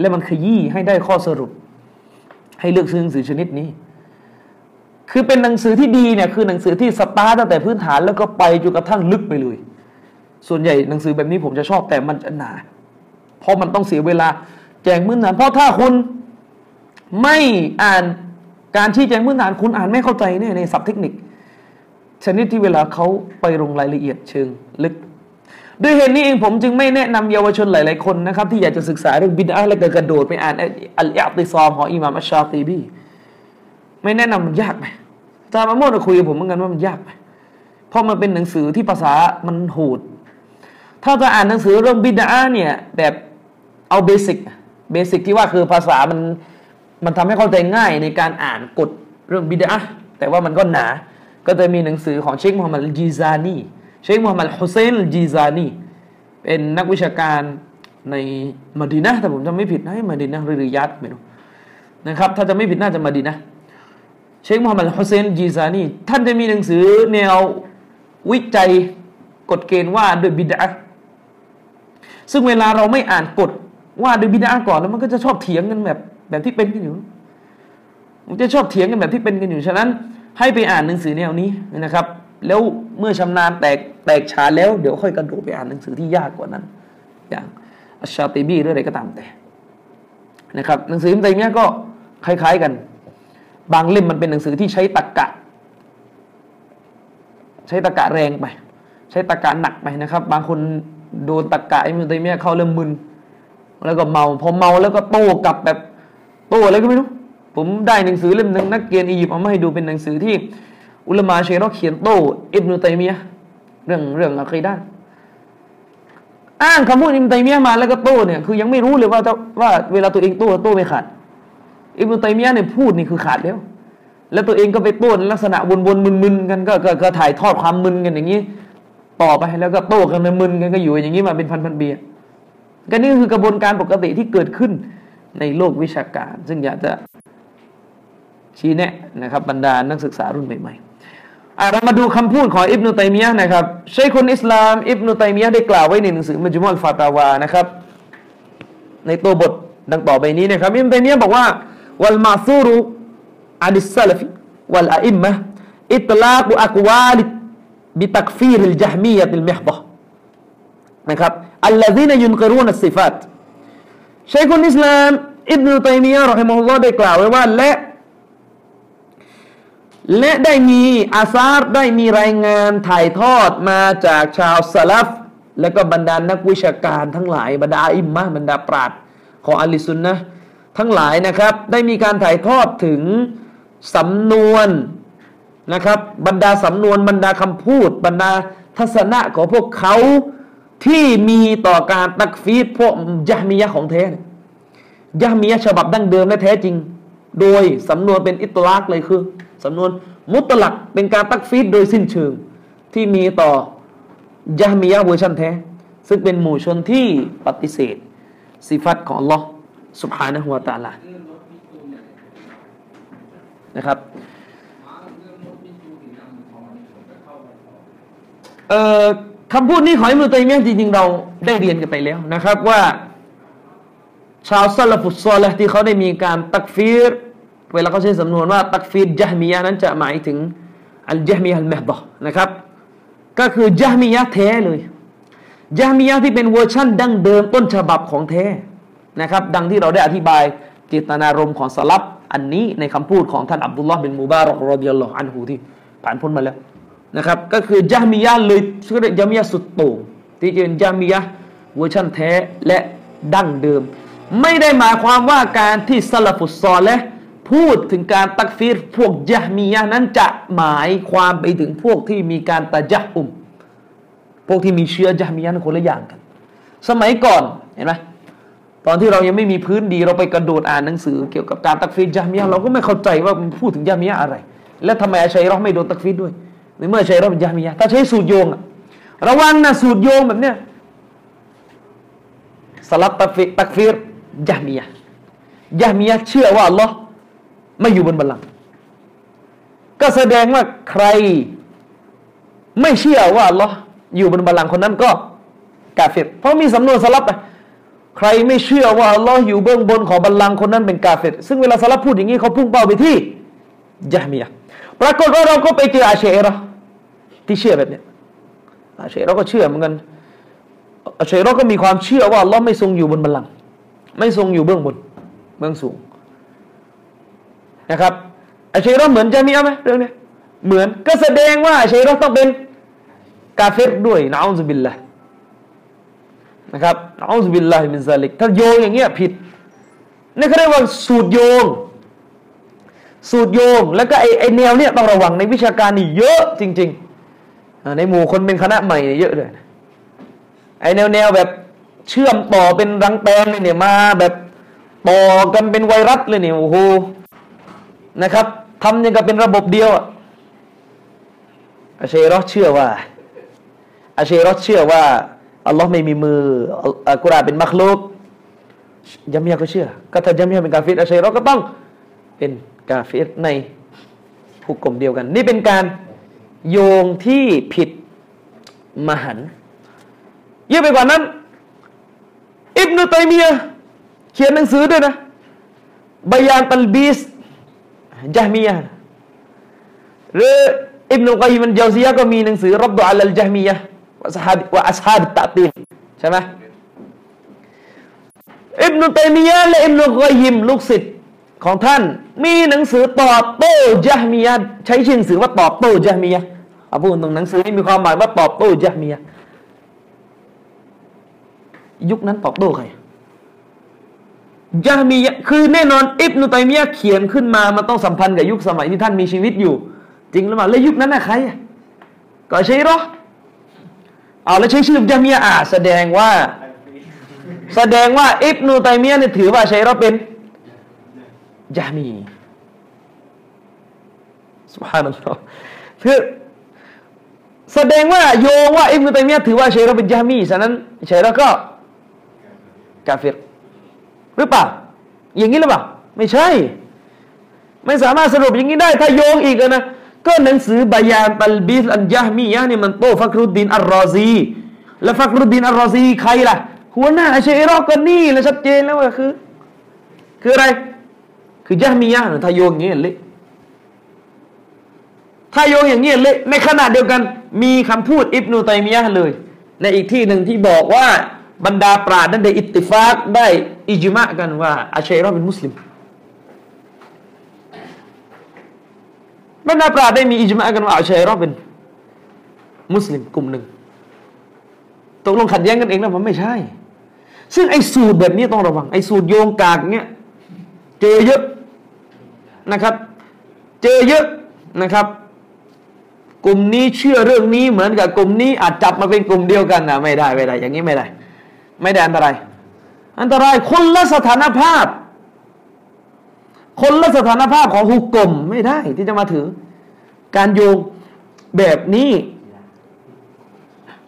Speaker 1: แล้วมันขยี้ให้ได้ข้อสรุป ให้เลือกซื้อหนังสือชนิดนี้ คือเป็นหนังสือที่ดีเนี่ยคือหนังสือที่สตาร์ตั้งแต่พื้นฐานแล้วก็ไปจนกระทั่งลึกไปเลย ส่วนใหญ่หนังสือแบบนี้ผมจะชอบแต่มันจะหนา เพราะมันต้องเสียเวลาแจงพื้นฐาน เพราะถ้าคุณไม่อ่านการชี้แจงพื้นฐานคุณอ่านไม่เข้าใจเนี่ยในศัพท์เทคนิค ชนิดที่เวลาเขาไปลงรายละเอียดเชิงลึก ด้วยเหตุนี้เองผมจึงไม่แนะนำเยาวชนหลาย ๆ คนนะครับ ที่อยากจะศึกษาเรื่องบิดาและกระโดดไปอ่านอัลอิติซอมของอิหม่ามอัชชาตีบีไม่แนะนำมันยากไปจามาโมดคุยกับผมเหมือนกันว่ามันยากไปเพราะมันเป็นหนังสือที่ภาษามันโหด ถ้าจะอ่านหนังสือเรื่องบิดอะห์เนี่ยแบบเอา basic basic ที่ว่าคือภาษามันมันทำให้เข้าใจง่ายในการอ่านกฎเรื่องบิดอะห์แต่ว่ามันก็หนา ก็จะมีหนังสือของเชคมูฮัมหมัดจีซานีเชคมูฮัมหมัดฮุเซนจีซานีเป็นนักวิชาการในมาดีนะแต่ผมจำไม่ผิดนะมาดีนะหรือริยัดไม่รู้นะครับถ้าจะไม่ผิดน่าจะมาดีนะเชคมูฮัมหมัดฮุเซนจีซานีท่านจะมีหนังสือแนววิจัยกฎเกณฑ์ว่าโดยบิดาซึ่งเวลาเราไม่อ่านกฎว่าโดยบิดาก่อนแล้วมันก็จะชอบเถียงกันแบบแบบที่เป็นกันอยู่ มันจะชอบเถียงกันแบบที่เป็นกันอยู่ฉะนั้น ให้ไปอ่านหนังสือแนวนี้นะครับ แล้วเมื่อชำนาญแตกแตกฉานแล้วเดี๋ยวค่อยกระโดดไปอ่านหนังสือที่ยากกว่านั้น อย่างอัชชาติบีหรืออะไรก็ตามแต่นะครับหนังสืออิมตัยมียก็คล้าย ๆกัน บางเล่มมันเป็นหนังสือที่ใช้ตรกกะ ใช้ตรกกะแรงไป ใช้ตรกกะหนักไปนะครับ บางคนโดนตรกกะอิมตัยมียเข้าเริ่มมึนแล้วก็เมา พอเมาแล้วก็โต้กลับแบบโต้อะไรก็ไม่รู้ ผมได้หนังสือเล่มหนึ่งนักเรียนอียิปต์เอามาให้ดูเป็นหนังสือที่ อุลมาเชรอเขียนโต้อิบนุตัยมียะเรื่องเรื่องอะคีดะอ้างคำพูดอิบนุตัยมียะมาแล้วก็โต้เนี่ยคือยังไม่รู้เลยว่าจะว่าเวลาตัวเองโต้โต้ไม่ขาดอิบนุตัยมียะเนี่ยพูดนี่คือขาดแล้ว แล้วตัวเองก็ไปโต้ลักษณะวนๆมึนๆกันก็ก็ถ่ายทอดความมึนกันอย่างนี้ต่อไปแล้วก็โต้กันมึนกันก็อยู่อย่างนี้มาเป็นพันๆปีก็นี่คือกระบวนการปกติที่เกิดขึ้นในโลกวิชาการ ซึ่งอยากจะ ชี้แนะนะครับบรรดานักศึกษารุ่นใหม่ๆเรามาดูคำพูดของอิบนุตัยมียะนะครับชัยคุลอิสลามอิบนุตัยมียะได้กล่าวไว้ในหนังสือมัจมุลฟาตาวานะครับ ในตัวบทดังต่อไปนี้นะครับอิบนุตัยมียะบอกว่าوالمأثور عن السلف والأئمة إطلاق أقوالบิตักฟีริลจฮมียะติลมิฮบะนะครับอัลลซีนยุนกรูนสิฟัตใช้คนอิสลามอิบนุตัยมียะรอฮิมะฮุลลอฮ์ได้กล่าวไว้ว่าและ และได้มีอาซาร์ได้มีรายงานถ่ายทอดมาจากชาวสลัฟ และก็บรรดานักวิชาการทั้งหลายบรรดาอิมมะบรรดาปราชญ์ของ أهل السنةทั้งหลายนะครับ ได้มีการถ่ายทอดถึงสำนวนนะครับ บรรดาสำนวนบรรดาคำพูด บรรดาทัศนะของพวกเขาที่มีต่อการตักฟีดพวกยะมียะของแท้ยะมียะฉบับดั้งเดิมและแท้จริง โดยสำนวนเป็นอิตลักเลยคือ สำนวนมุตลักเป็นการตักฟีดโดยสิ้นเชิง ที่มีต่อยามียะเวอร์ชันแท้ ซึ่งเป็นหมู่ชนที่ปฏิเสธสิฟัตของลอสุภฮานะฮุวตาลานะครับเอ่อคำพูดนี้ของอิมรุตัยมียจริงๆเราได้เรียนกันไปแล้วนะครับว่า ชาวซาลฟุตซอลที่เขาได้มีการตักฟีร เวลาเขาใช้สำนวนว่าตักฟีรจฮมียะนั้นจะหมายถึงอัลจฮมียะอัลมฮบะนะครับ ก็คือจฮมียะแท้เลยจฮมียะที่เป็นเวอร์ชั่นดั้งเดิมต้นฉบับของแท้นะครับ ดังที่เราได้อธิบายเจตนารมณ์ของสลัฟอันนี้ในคำพูดของท่านอับดุลลอฮ์บินมูบารอกรอดิยัลลอฮ์อันฮูที่ผ่านพ้นมาแล้วนะครับ ก็คือจฮมียะเลยชื่อจฮมียะสุดโต่งที่เป็นจฮมียะเวอร์ชันแท้และดั้งเดิม ไม่ได้หมายความว่าการที่สะละฟุศศอลิห์ พูดถึงการตักฟีรพวกจฮมียะนั้นจะหมายความไปถึงพวกที่มีการตะญะฮ์ฮุม พวกที่มีเชื้อยะมียะนั้นคนละอย่างกัน สมัยก่อนเห็นไหมตอนที่เรายังไม่มีพื้นดีเราไปกระโดดอ่านหนังสือเกี่ยวกับการตักฟีรยะมียะเราก็ไม่เข้าใจว่ามันพูดถึงยะมียะอะไร และทำไมอาชัยเราไม่โดนตักฟีรด้วยในเมื่อใช้รับยามียะถ้าใช้สูตรโยงระวังนะสูตรโยงแบบเนี้ยสลับตักฟิตักฟิรยามียะยามียะเชื่อว่าอัลลอฮ์ ไม่อยู่บนบัลลังก์ก็แสดงว่าใครไม่เชื่อว่าลออยู่บนบัลลังก์คนนั้นก็กาเฟรเพราะมีสำนวนสลับไปใครไม่เชื่อว่าอัลลอฮ์อยู่เบื้องบนของบัลลังก์คนนั้นเป็นกาเฟรซึ่งเวลาสลับพูดอย่างนี้เขาพุ่งเป้าไปที่ยามียะปรากฏว่าเราก็ไปเจออาเชรอที่เชื่อแบบนี้อาเชรอก็เชื่อเหมือนกันอาเชรอก็มีความเชื่อว่าเราไม่ทรงอยู่บนบัลลังก์ไม่ทรงอยู่เบื้องบนเบื้องสูง นะครับอาเชรอเหมือนจะมีไหมเรื่องนี้เหมือนก็แสดงว่าอาเชรอต้องเป็นกาเฟรด้วยนะอัลลอฮฺบิลละนะครับนะอัลลอฮฺบิลละมินซาลิกถ้าโยงอย่างเงี้ยผิดนี่เขาเรียกว่าสูตรโยง สูตรโยง แล้วก็ไอไอแนวเนี้ยต้องระวังในวิชาการนี่เยอะจริงๆในหมู่คนเป็นคณะใหม่เนี่ยเยอะเลยไอแนวแนวแบบเชื่อมต่อเป็นรังแตงเนี่ยมาแบบต่อกันเป็นไวรัสเลยเนี่ยโอ้โห นะครับทำยังกับเป็นระบบเดียวอาเชรอเชื่อว่าอาเชรอเชื่อว่าอัลลอฮ์ไม่มีมืออัลกุรอานเป็นมักลุกยามียก็เชื่อ ก็ถ้ายามียเป็นกาฟิรอาเชรอก็ต้องเป็นกาฟิรในผูกกลมเดียวกัน นี่เป็นการโยงที่ผิดมหันเยอะไปกว่านั้น อิบนุตัยมียเขียนหนังสือด้วยนะบยานตัลบีส จามียะหรืออิบนุกัยมันเจาซียะก็มีหนังสือรับดุอัลลจามียะวะสฮาบวะอัสฮาบตะตีนใช่ไหมอิบนุตัยมียะและอิบนุกัยมลูกศิษย์ของท่าน มีหนังสือตอบโต้จามียะใช้ชื่อหนังสือว่าตอบโต้จามียะเอาพูดตรงหนังสือนี้มีความหมายว่าตอบโต้จามียะยุคนั้นตอบโต้ใคร ยามีคือแน่นอนอิบนุตัยมียะเขียนขึ้นมามันต้องสัมพันธ์กับยุคสมัยที่ท่านมีชีวิตอยู่ จริงหรือเปล่าแล้วยุคนั้นน่ะใครก็ใช่หรอเอาแล้วใช้ชื่อยามียะอ่าแสดงว่า แสดงว่าอิบนุตัยมียะเนี่ยถือว่าใช่หรอเป็นยามีสุภาพนัลลอฮ์คือแสดงว่าโยงว่าอิบนุตัยมียะถือว่าใช่หรอเป็นยามีฉะนั้นใช่หรอก็กาเฟร หรือเปล่า อย่างนี้หรือเปล่า ไม่ใช่ ไม่สามารถสรุปอย่างนี้ได้ ถ้าโยงอีกนะก็หนังสือบายานตัลบิสอันยะมียะนี่มันโตฟักรุดดินอัลรอซี แล้วฟักรุดดินอัลรอซีใครล่ะ หัวหน้าเชรอก็นี่แล้วชัดเจนแล้วว่าคือ คืออะไร คือยะมียะถ้าโยงอย่างนี้เละถ้าโยงอย่างนี้เละในขณะเดียวกัน มีคำพูดอิบนุตัยมียะเลย ในอีกที่หนึ่งที่บอกว่า บรรดาปราดนั้นได้อิตติฟากได้อิจมะกันว่าอาชัยรอเป็นมุสลิม บรรดาปราดได้มีอิจมะกันว่าอาชัยรอเป็น มุสลิมกลุ่มหนึ่งตกลงขัดแย้งกันเองแล้วมันไม่ใช่ ซึ่งไอ้สูตรแบบนี้ต้องระวัง ไอ้สูตรโยงกากเนี้ยเจอเยอะนะครับ เจอเยอะนะครับ กลุ่มนี้เชื่อเรื่องนี้เหมือนกับกลุ่มนี้อาจจับมาเป็นกลุ่มเดียวกันนะไม่ได้ไม่ได้ อย่างนี้ไม่ได้ ไม่ได้อันตราย อันตรายคนละสถานภาพ คนละสถานภาพของหุกกลมไม่ได้ที่จะมาถือ การโยงแบบนี้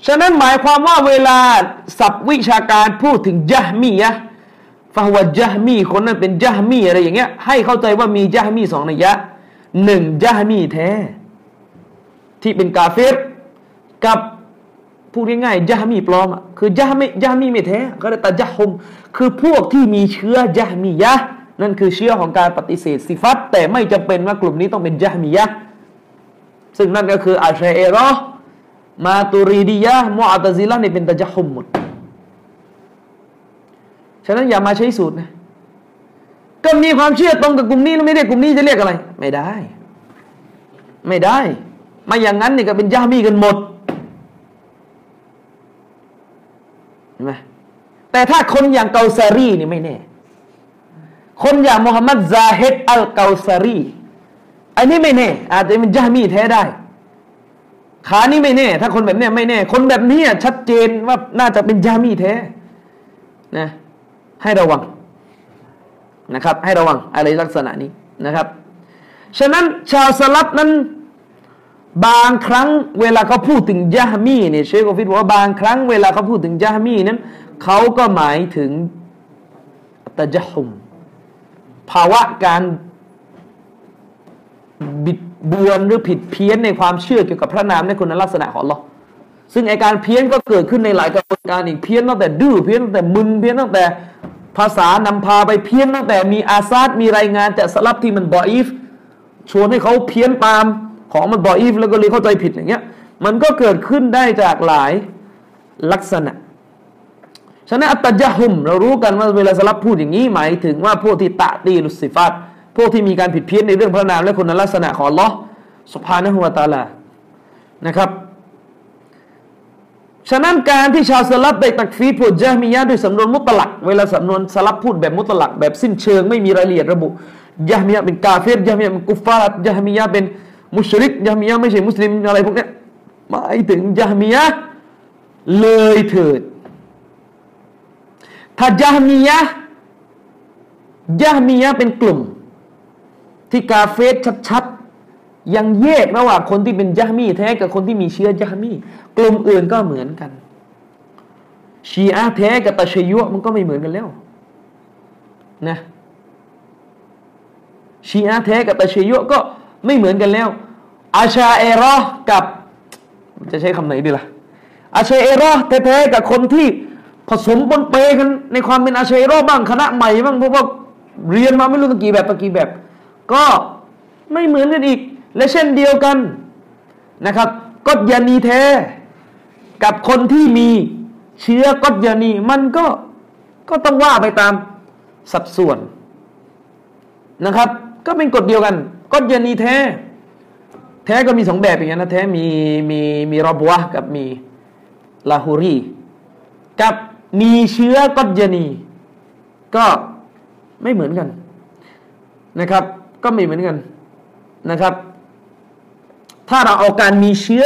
Speaker 1: ฉะนั้นหมายความว่าเวลาศัพท์วิชาการพูดถึงยะมียะฟะวะยะมีคนนั้นเป็นยะมีอะไรอย่างเงี้ย ให้เข้าใจว่ามียะมีสองนัยยะหนึ่งยะมีแท้ ที่เป็นกาเฟรกับ พูดง่ายๆยะมีปลอมอะคือยะไม่ยะมีไม่แท้ก็เลยตะยะฮมคือพวกที่มีเชื้อยะมียะนั่นคือเชื้อของการปฏิเสธสิฟัตแต่ไม่จำเป็นว่ากลุ่มนี้ต้องเป็นยะมียะซึ่งนั่นก็คืออาชัยเอรอมาตุรีดียะมุอัตซิละนี่เป็นตะยะฮมหมดฉะนั้นอย่ามาใช้สูตรนะก็มีความเชื่อตรงกับกลุ่มนี้แล้วไม่เรียกกลุ่มนี้จะเรียกอะไร ไม่ได้ ไม่ได้มาอย่างนั้นนี่ก็เป็นยะมีกันหมด ห็นไหมแต่ถ้าคนอย่างเกาซารีนี่ไม่แน่ คนอย่างมุฮัมหมัดซาฮิดอัลเกาซารีอันนี้ไม่แน่ อาจจะเป็นจามีแท้ได้ ขานี่ไม่แน่ ถ้าคนแบบนี้ไม่แน่ คนแบบนี้ชัดเจนว่าน่าจะเป็นจามีแท้นะให้ระวังนะครับ ให้ระวังอะไรลักษณะนี้นะครับ ฉะนั้นชาวสลับนั้น บางครั้งเวลาเขาพูดถึงยะมีเนี่ยเชคโกฟิดบอกว่าบางครั้งเวลาเขาพูดถึงยะมีนั้นเขาก็หมายถึงตะจหุมภาวะการบิดเบือนหรือผิดเพี้ยนในความเชื่อเกี่ยวกับพระนามในคุณลักษณะของเราซึ่งไอการเพี้ยนก็เกิดขึ้นในหลายกระบวนการอีกเพี้ยนตั้งแต่ดื้อเพี้ยนตั้งแต่มึนเพี้ยนตั้งแต่ภาษานำพาไปเพี้ยนตั้งแต่มีอาซาดมีรายงานจากสลับที่มันบออีฟชวนให้เขาเพี้ยนตาม ของมันบออีฟแล้วก็เลยเข้าใจผิดอย่างเงี้ย มันก็เกิดขึ้นได้จากหลายลักษณะ ฉะนั้นอัตยะหุม เรารู้กันว่าเวลาสลับพูดอย่างนี้หมายถึงว่าพวกที่ตะตีลุสิฟัตพวกที่มีการผิดเพี้ยนในเรื่องพระนามและคุณลักษณะของลอสุภาณหัวตาลานะครับ ฉะนั้นการที่ชาวสลับได้ตักฟีพูดจามียะด้วยสำนวนมุตลัก เวลาสำนวนสลับพูดแบบมุตลัก แบบสิ้นเชิงไม่มีรายละเอียดระบุยะมียะเป็นกาเฟรยะมียะเป็นกุฟาร์ยะมียะเป็น มุชริกยะมียะไม่ใช่มุสลิมอะไรพวกนี้หมายถึงยะมียะเลยเถิด ถ้ายะมียะยะมียะเป็นกลุ่ม ที่กาเฟสชัดๆ ยังแยกระหว่างคนที่เป็นยะมีแท้กับคนที่มีเชื้อยะมีกลุ่มอื่นก็เหมือนกัน ชีอะแท้กับตะชยุมันก็ไม่เหมือนกันแล้วนะชีอะแท้กับตะชยุก็ ไม่เหมือนกันแล้ว อาชาเอรอกับจะใช้คำไหนดีล่ะ อาชาเอรอแท้ๆกับคนที่ผสมปนเปกันในความเป็นอาชัยรอบบ้างคณะใหม่บ้างเพราะว่าเรียนมาไม่รู้ตะกี้แบบตะกี้แบบ ก็ไม่เหมือนกันอีก และเช่นเดียวกันนะครับกฎยานีแท้กับคนที่มีเชื้อกฎยานีมันก็ก็ต้องว่าไปตามสัดส่วนนะครับ ก็เป็นกฎเดียวกัน กฎยานีแท้ แท้ก็มีสองแบบอย่างนี้นะแท้มีมีมีรอบวะกับมีลาฮูรี กับมีเชื้อกอดยนี ก็ไม่เหมือนกันนะครับ ก็ไม่เหมือนกันนะครับ ถ้าเราเอาการมีเชื้อ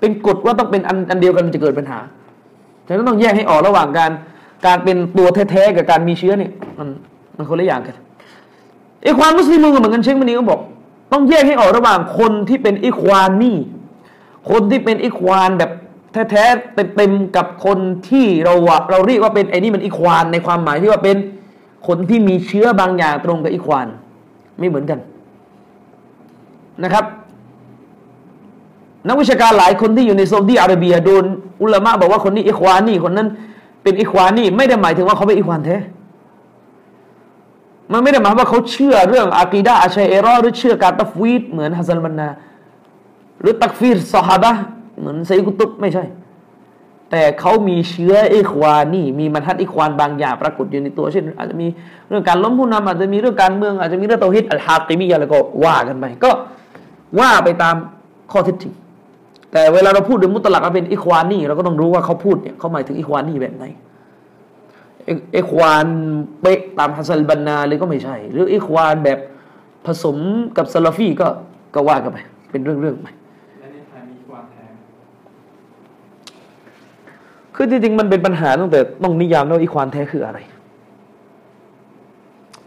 Speaker 1: เป็นกฎว่าต้องเป็นอันอันเดียวกันจะเกิดปัญหาฉะนั้นต้องแยกให้ออกระหว่างการการเป็นตัวแท้ๆกับการมีเชื้อเนี่ยมันมันคนละอย่างกันไอ้ความมุสลิมก็เหมือนกันเชงมันนี้ก็บอก ต้องแยกให้ออกระหว่างคนที่เป็นอิควานนี่ คนที่เป็นอิควานแบบแท้ๆเต็มๆกับคนที่เราเราเรียกว่าเป็นไอ้นี่มันอีควานในความหมายที่ว่าเป็นคนที่มีเชื้อบางอย่างตรงกับอีควานไม่เหมือนกันนะครับนักวิชาการหลายคนที่อยู่ในโซนที่อาระเบียโดนอุลามะบอกว่าคนนี้อีควานนี่คนนั้นเป็นอีควานนี่ไม่ได้หมายถึงว่าเขาเป็นอีควานแท้ มันไม่ได้หมายว่าเขาเชื่อเรื่องอากีดาอาชัยเอรอหรือเชื่อการตัฟวีดเหมือนฮัซันบันนา หรือตักฟีรสฮาบะเหมือนไซกุตุบไม่ใช่ แต่เขามีเชื้ออิควานี่ มีมันทัดอิควานบางอย่างปรากฏอยู่ในตัวเช่น อาจจะมีเรื่องการล้มผู้นำอาจจะมีเรื่องการเมืองอาจจะมีเรื่องเตาฮิตอัลฮาติมีอะไรก็ว่ากันไปก็ว่าไปตามข้อเท็จจริงแต่เวลาเราพูดถึงมุตลักเป็นอิควานี่เราก็ต้องรู้ว่าเขาพูดเนี่ยเขาหมายถึงอิควานนี่แบบไหน อิควานเป๊ะตามฮัสซัลบันนาเลยก็ไม่ใช่ หรืออิควานแบบผสมกับซาลาฟีก็ก็ว่ากันไป เป็นเรื่องๆไปคือจริงๆมันเป็นปัญหาตั้งแต่ต้องนิยามว่าอีควานแท้คืออะไร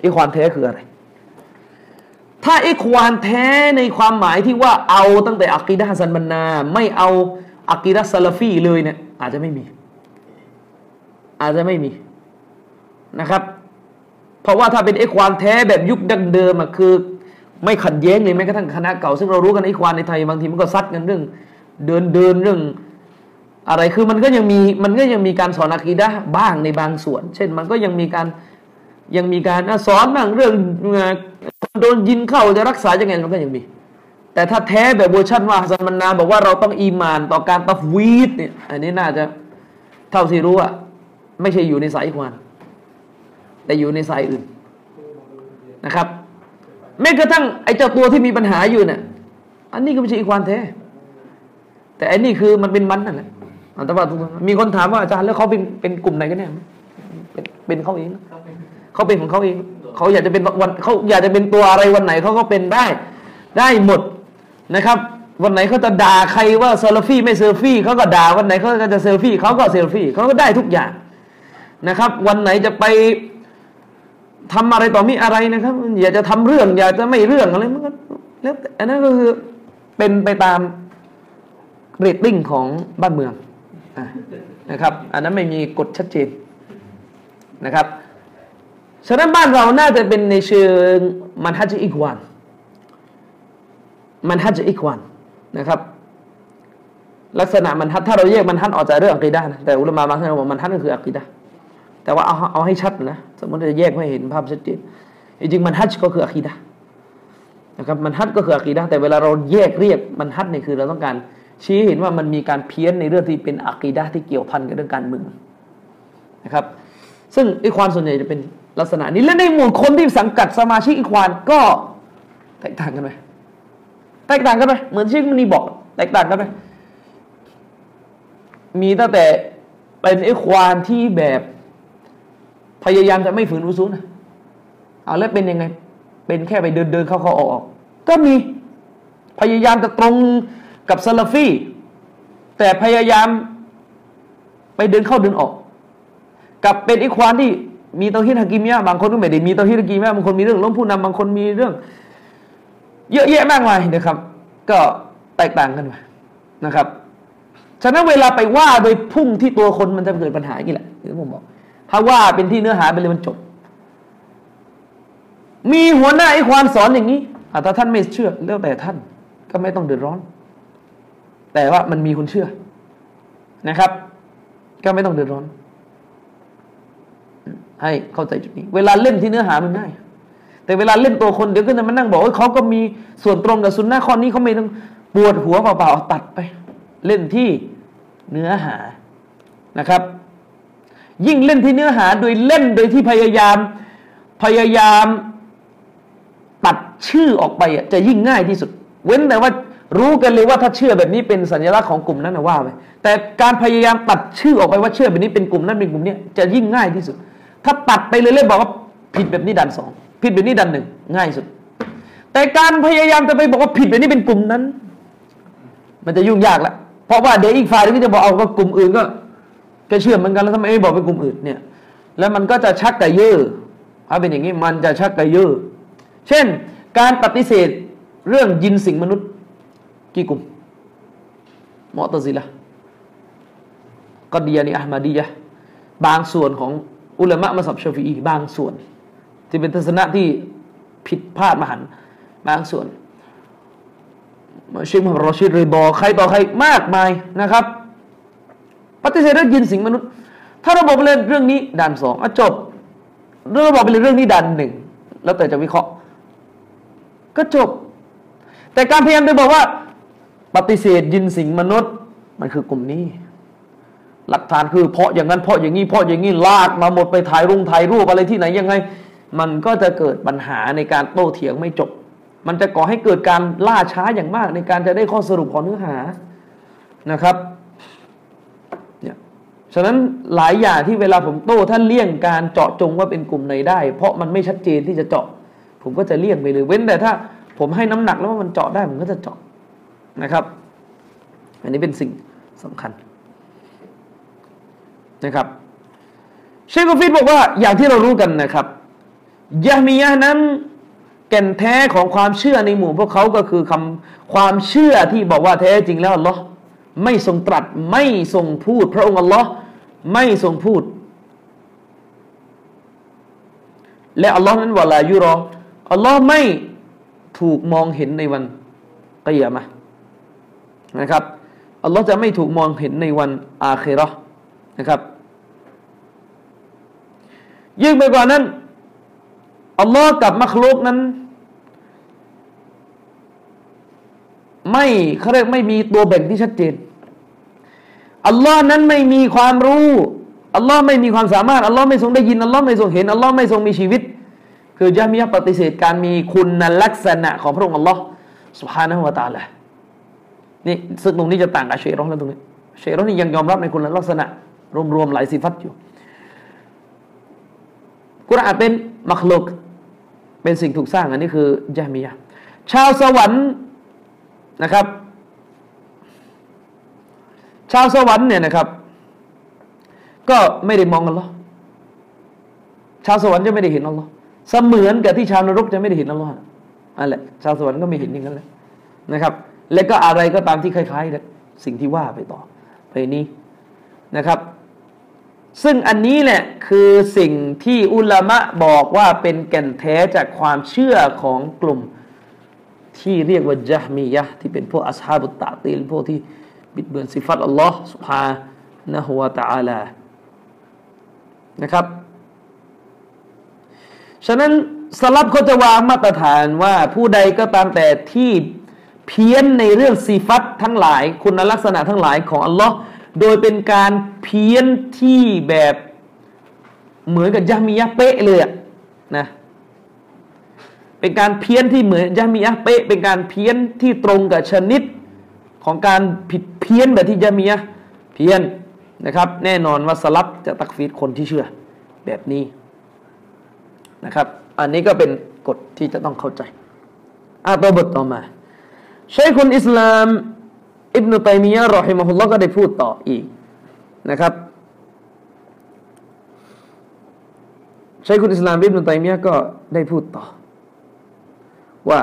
Speaker 1: อีควานแท้คืออะไร ถ้าอีควานแท้ในความหมายที่ว่าเอาตั้งแต่อักีดะซันบันนา ไม่เอาอักีดะซาลฟีเลยเนี่ยอาจจะไม่มี อาจจะไม่มี นะครับ เพราะว่าถ้าเป็นไอ้ควานแท้แบบยุคดั้งเดิมอะคือ ไม่ขัดแย้งเลยแม้กระทั่งคณะเก่า ซึ่งเรารู้กันไอ้ควานในไทยบางทีมันก็ซัดกันเรื่อง เดินเดินเรื่อง อะไรคือมันก็ยังมีมันก็ยังมีการสอนอะกีดะบ้างในบางส่วน เช่นมันก็ยังมีการยังมีการสอนบ้างเรื่องโดนยินเข้าจะรักษายังไงมันก็ยังมี แต่ถ้าแท้แบบเวอร์ชันว่าซันมันนาบอกว่าเราต้องอีมานต่อการตัฟวีดเนี่ยอันนี้น่าจะเท่าที่รู้อะไม่ใช่อยู่ในสายควาน แต่อยู่ในสายอื่นนะครับ แม้กระทั่งไอ้เจ้าตัวที่มีปัญหาอยู่เนี่ยอันนี้ก็ไม่ใช่อีควานแท้แต่อันนี้คือมันเป็นมันนั่นแหละแต่ว่ามีคนถามว่าอาจารย์แล้วเขาเป็นเป็นกลุ่มไหนกันเนี่ยเป็นเป็นเขาเองเขาเป็นของเขาเองเขาอยากจะเป็นวันเขาอยากจะเป็นตัวอะไรวันไหนเขาก็เป็นได้ได้หมดนะครับ วันไหนเขาจะด่าใครว่าเซลฟี่ไม่เซลฟี่เขาก็ด่าวันไหนเขาจะเซลฟี่เขาก็เซลฟี่เขาก็ได้ทุกอย่างนะครับ วันไหนจะไป ทำอะไรต่อมีอะไรนะครับ อยากจะทำเรื่อง อยากจะไม่เรื่องอะไรมันก็แล้วอันนั้นก็คือเป็นไปตามเรตติ้งของบ้านเมืองนะครับ อันนั้นไม่มีกฎชัดเจนนะครับฉะนั้นบ้านเราน่าจะเป็นในเชิงมันฮัจอีกวันมันฮัจอีกวันนะครับ ลักษณะมันฮัจถ้าเราแยกมันฮัจออกจากเรื่องอักีดะนะแต่อุลามะบางท่านบอกมันฮัจก็คืออักีดะ แต่ว่าเอาเอาให้ชัดนะ สมมติจะแยกให้เห็นภาพชัดเจนจริงมันฮัจก็คืออักีดะนะครับมันฮัจก็คืออักีดะแต่เวลาเราแยกเรียกมันฮัจนี่ยคือเราต้องการ ชี้เห็นว่ามันมีการเพี้ยนในเรื่องที่เป็นอักีดะที่เกี่ยวพันกับเรื่องการเมืองนะครับ ซึ่งอีควานส่วนใหญ่จะเป็นลักษณะนี้และในหมู่คนที่สังกัดสมาชิกอีควานก็แตกต่างกันไหมแตกต่างกันไหมเหมือนที่มันนี่บอก แตกต่างกันไหมมีตั้งแต่เป็นอีควานที่แบบ พยายามจะไม่ฝืนอุซูนะเอาแล้วเป็นยังไง เป็นแค่ไปเดินเดินเข้าเข้าออก ก็มีพยายามจะตรงกับซาลาฟีแต่พยายามไปเดินเข้าเดินออก กับเป็นอิควานที่มีเตาฮิดฮากิมยะบางคนก็ไม่ได้มีเตาฮิดฮากิมยะบางคนมีเรื่องล้มผู้นำบางคนมีเรื่อง เยอะแยะมากมายนะครับ ก็แตกต่างกันไปนะครับฉะนั้นเวลาไปว่าโดยพุ่งที่ตัวคนมันจะเกิดปัญหาอย่างนี้แหละที่ผมบอก ถ้าว่าเป็นที่เนื้อหาไปเลยมันจบ มีหัวหน้าไอ้ความสอนอย่างนี้ถ้าท่านไม่เชื่อแล้วแต่ท่านก็ไม่ต้องเดือดร้อน แต่ว่ามันมีคนเชื่อนะครับ ก็ไม่ต้องเดือดร้อน ให้เข้าใจจุดนี้ เวลาเล่นที่เนื้อหามันง่ายแต่เวลาเล่นตัวคนเดี๋ยวก็จะมานั่งบอกว่าเขาก็มีส่วนตรงกับสุนนะข้อนี้เขาไม่ต้องปวดหัวเปล่าๆตัดไป เล่นที่เนื้อหานะครับ ยิ่งเล่นที่เนื้อหาโดยเล่นโดยที่พยายามพยายามตัดชื่อออกไปจะยิ่งง่ายที่สุด เว้นแต่ว่ารู้กันเลยว่าถ้าเชื่อแบบนี้เป็นสัญลักษณ์ของกลุ่มนั้นนะว่าไปแต่การพยายามตัดชื่อออกไปว่าเชื่อแบบนี้เป็นกลุ่มนั้นเป็นกลุ่มนี้จะยิ่งง่ายที่สุด ถ้าตัดไปเลยเล่นบอกว่าผิดแบบนี้ดันสองผิดแบบนี้ดันหนึ่งง่ายสุด แต่การพยายามจะไปบอกว่าผิดแบบนี้เป็นกลุ่มนั้น มันจะยุ่งยากละเพราะว่าเดี๋ยวอีกฝ่ายนึงก็จะบอกเอาว่ากลุ่มอื่นก็ ก็เชื่อเหมือนกันแล้วทำไมไม่บอกเป็นกลุ่มอื่นเนี่ย แล้วมันก็จะชักกระเยอะถ้าเป็นอย่างนี้มันจะชักกระเยอะเช่น การปฏิเสธเรื่องยินสิ่งมนุษย์กี่กลุ่มมอตซิละกอดียานีอัลมาดียะบางส่วนของอุลามะมัสับชาฟีอีบางส่วน ที่เป็นทัศนะที่ผิดพลาดมหันบางส่วนมาชิมรอชิดเรบอใครต่อใครมากมายนะครับ ปฏิเสธเรื่องยินสิ่งมนุษย์ ถ้าเราบอกไปเลยเรื่องนี้ด่านสองจบเราบอกไปเลยเรื่องนี้ด่านหนึ่งแล้วแต่จะวิเคราะห์ ก็จบ แต่การพยายามจะบอกว่า ปฏิเสธยินสิ่งมนุษย์ มันคือกลุ่มนี้ หลักฐานคือเพราะอย่างนั้นเพราะอย่างนี้เพราะอย่างนี้ลากมาหมดไปถ่ายรุงถ่ายรูปอะไรที่ไหนยังไง มันก็จะเกิดปัญหาในการโต้เถียงไม่จบ มันจะก่อให้เกิดการล่าช้าอย่างมากในการจะได้ข้อสรุปของเนื้อหานะครับ ฉะนั้นหลายอย่างที่เวลาผมโต้ท่านเลี่ยงการเจาะจงว่าเป็นกลุ่มไหนได้ เพราะมันไม่ชัดเจนที่จะเจาะ ผมก็จะเลี่ยงไปเลยเว้นแต่ถ้า ผมให้น้ำหนักแล้วว่ามันเจาะได้ผมก็จะเจาะนะครับ อันนี้เป็นสิ่งสำคัญนะครับเชคกฟิดบอกว่าอย่างที่เรารู้กันนะครับยะมียะนั้นแก่นแท้ของความเชื่อในหมู่พวกเขาก็คือคำความเชื่อที่บอกว่าแท้จริงแล้วอัลลอฮ์ไม่ทรงตรัสไม่ทรงพูดพระองค์อัลลอฮ์ ไม่ทรงพูด และอัลลอฮ์นั้นวลายุรออัลลอฮ์ไม่ถูกมองเห็นในวันกิยามะนะครับอัลลอฮ์จะไม่ถูกมองเห็นในวันอาเครอนะครับ ยิ่งไปกว่านั้นอัลลอฮ์กับมัคลุกนั้น ไม่เขาเรียกไม่มีตัวแบ่งที่ชัดเจน อัลลอฮ์นั้นไม่มีความรู้อัลลอฮ์ไม่มีความสามารถอัลลอฮ์ไม่ทรงได้ยินอัลลอฮ์ไม่ทรงเห็นอัลลอฮ์ไม่ทรงมีชีวิต คือจะมีปฏิเสธการมีคุณลักษณะของพระองค์อัลลอฮ์สุภานะฮุวาตาละนี่ซึ่งตรงนี้จะต่างกับเชรอนแล้วตรงนี้เชรอนนี่ยังยอมรับในคุณลักษณะ รวมๆหลายสิฟัตอยู่กุรอานเป็นมักลุกเป็นสิ่งถูกสร้างอันนี้คือจามียะชาวสวรรค์นะครับ ชาวสวรรค์เนี่ยนะครับ ก็ไม่ได้มองอัลลอฮ์ชาวสวรรค์จะไม่ได้เห็นอัลลอฮ์เสมือนกับที่ชาวนรกจะไม่ได้เห็นอัลลอฮ์อันแหละชาวสวรรค์ก็ไม่เห็นอย่างนั้นแหละนะครับ และก็อะไรก็ตามที่คล้ายๆสิ่งที่ว่าไปต่อไปนี้นะครับ ซึ่งอันนี้แหละคือสิ่งที่อุลามะบอกว่าเป็นแก่นแท้จากความเชื่อของกลุ่มที่เรียกว่าจามียะที่เป็นพวกอัสฮาบุตตะตีลพวกที่ บิดเบือนสิฟัตอัลลอฮ์สุภานะฮุวาตะอาลานะครับ ฉะนั้นสลับเขาจะวางมาตรฐานว่าผู้ใดก็ตามแต่ที่เพี้ยนในเรื่องสีฟัตทั้งหลาย คุณลักษณะทั้งหลายของอัลลอฮ์โดยเป็นการเพี้ยนที่แบบเหมือนกับยามียะเป๊ะเลยนะเป็นการเพี้ยนที่เหมือนยามียะเป๊ะ เป็นการเพี้ยนที่ตรงกับชนิด ของการผิดเพี้ยนแบบที่ยามียะเพี้ยนนะครับ แน่นอนว่าสลับจะตักฟีดคนที่เชื่อแบบนี้นะครับ อันนี้ก็เป็นกฎที่จะต้องเข้าใจอาตัวบทต่อมาใช้คนอิสลามอิบนุตัยมียะรอฮิมะฮุลลอฮ์ก็ได้พูดต่ออีกนะครับชัยคุณอิสลามบิบนุตัยมียะก็ได้พูดต่อว่า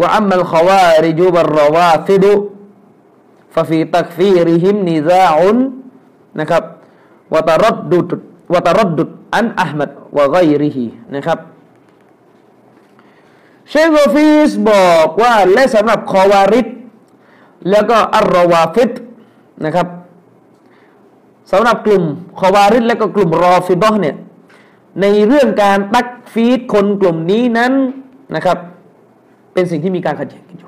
Speaker 1: ว่าอัมมัลขวาริจูบัรรวาฟิดุ ฟะฟีตักฟีริฮิมนิซาอุนนะครับวะตรดดุดวะตรดดุดอันอัลมัดวะไกริฮีนะครับเชคโกฟีสบอกว่าและสำหรับคอวาริดแล้วก็อัลรวาฟิดนะครับสำหรับกลุ่มคอวาริดและก็กลุ่มรอฟิดอเนี่ยในเรื่องการตักฟีดคนกลุ่มนี้นั้นนะครับ เป็นสิ่งที่มีการขัดแย้งกันอยู่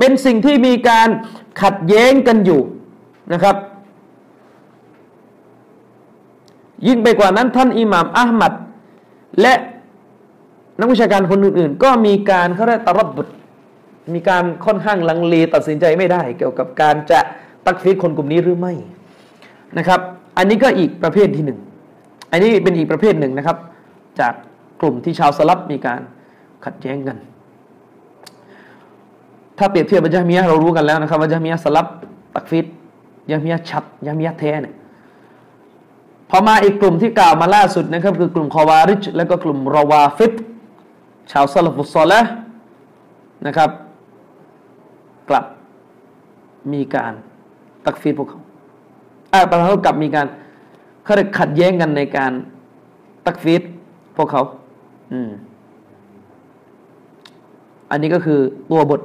Speaker 1: เป็นสิ่งที่มีการขัดแย้งกันอยู่นะครับ ยิ่งไปกว่านั้นท่านอิหม่ามอัลมัดและนักวิชาการคนอื่น ๆ ก็มีการเขาเรียกตรับบุตรมีการค่อนข้างลังเลตัดสินใจไม่ได้ เกี่ยวกับการจะตักฟีดคนกลุ่มนี้หรือไม่นะครับ อันนี้ก็อีกประเภทที่หนึ่งอันนี้เป็นอีกประเภทหนึ่งนะครับ จากกลุ่มที่ชาวสลับมีการขัดแย้งกัน ถ้าเปรียบเทียบกับยะมียะเรารู้กันแล้วนะครับว่ายะมียะสลับตักฟีดยะมียะชัดยะมียะแท้เนี่ยพอมาอีกกลุ่มที่กล่าวมาล่าสุดนะครับ คือกลุ่มคอวาริชและก็กลุ่มราวาฟิดชาวซาลฟุตซอละนะครับ กลับมีการตักฟีดพวกเขาอ่าประธานกลับมีการเขาเรียกขัดแย้งกันในการตักฟีดพวกเขา อืม อันนี้ก็คือตัวบท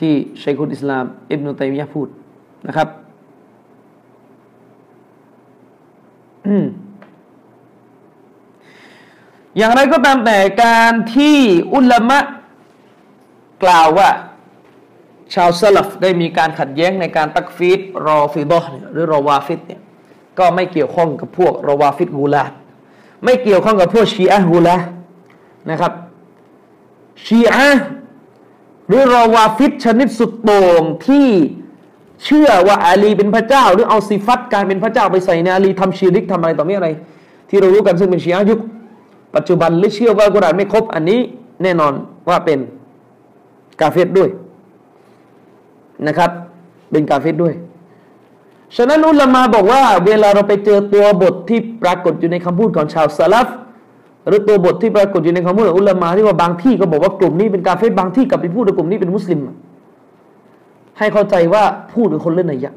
Speaker 1: ที่ชัยคุลอิสลามอิบนุตัยมียะพูดนะครับอย่างไรก็ตามแต่การที่อุลามะกล่าวว่า ชาวสลัฟได้มีการขัดแย้งในการตักฟีรรอฟิดอหรือรอวาฟิดเนี่ยก็ไม่เกี่ยวข้องกับพวกรอวาฟิดกูลาไม่เกี่ยวข้องกับพวกชีอะกูลานะครับชีอะ หรือรอวาฟิดชนิดสุดโต่งที่เชื่อว่าอาลีเป็นพระเจ้า หรือเอาสิฟัตการเป็นพระเจ้าไปใส่ในอาลีทำชีริกทำอะไรต่อไม่อะไร ที่เรารู้กันซึ่งเป็นชีอะยุค ปัจจุบันหรือเชื่อว่ากุรานไม่ครบอันนี้แน่นอนว่าเป็นกาเฟตด้วยนะครับเป็นกาเฟตด้วย ฉะนั้นอุลามาบอกว่า เวลาเราไปเจอตัวบทที่ปรากฏอยู่ในคำพูดของชาวซาลฟ หรือตัวบทที่ปรากฏอยู่ในคำพูดของอุลามาที่ว่าบางที่ก็บอกว่ากลุ่มนี้เป็นกาเฟตบางที่กับไปพูดว่ากลุ่มนี้เป็นมุสลิม ให้เข้าใจว่าพูดกับคนเล่นไหนยะ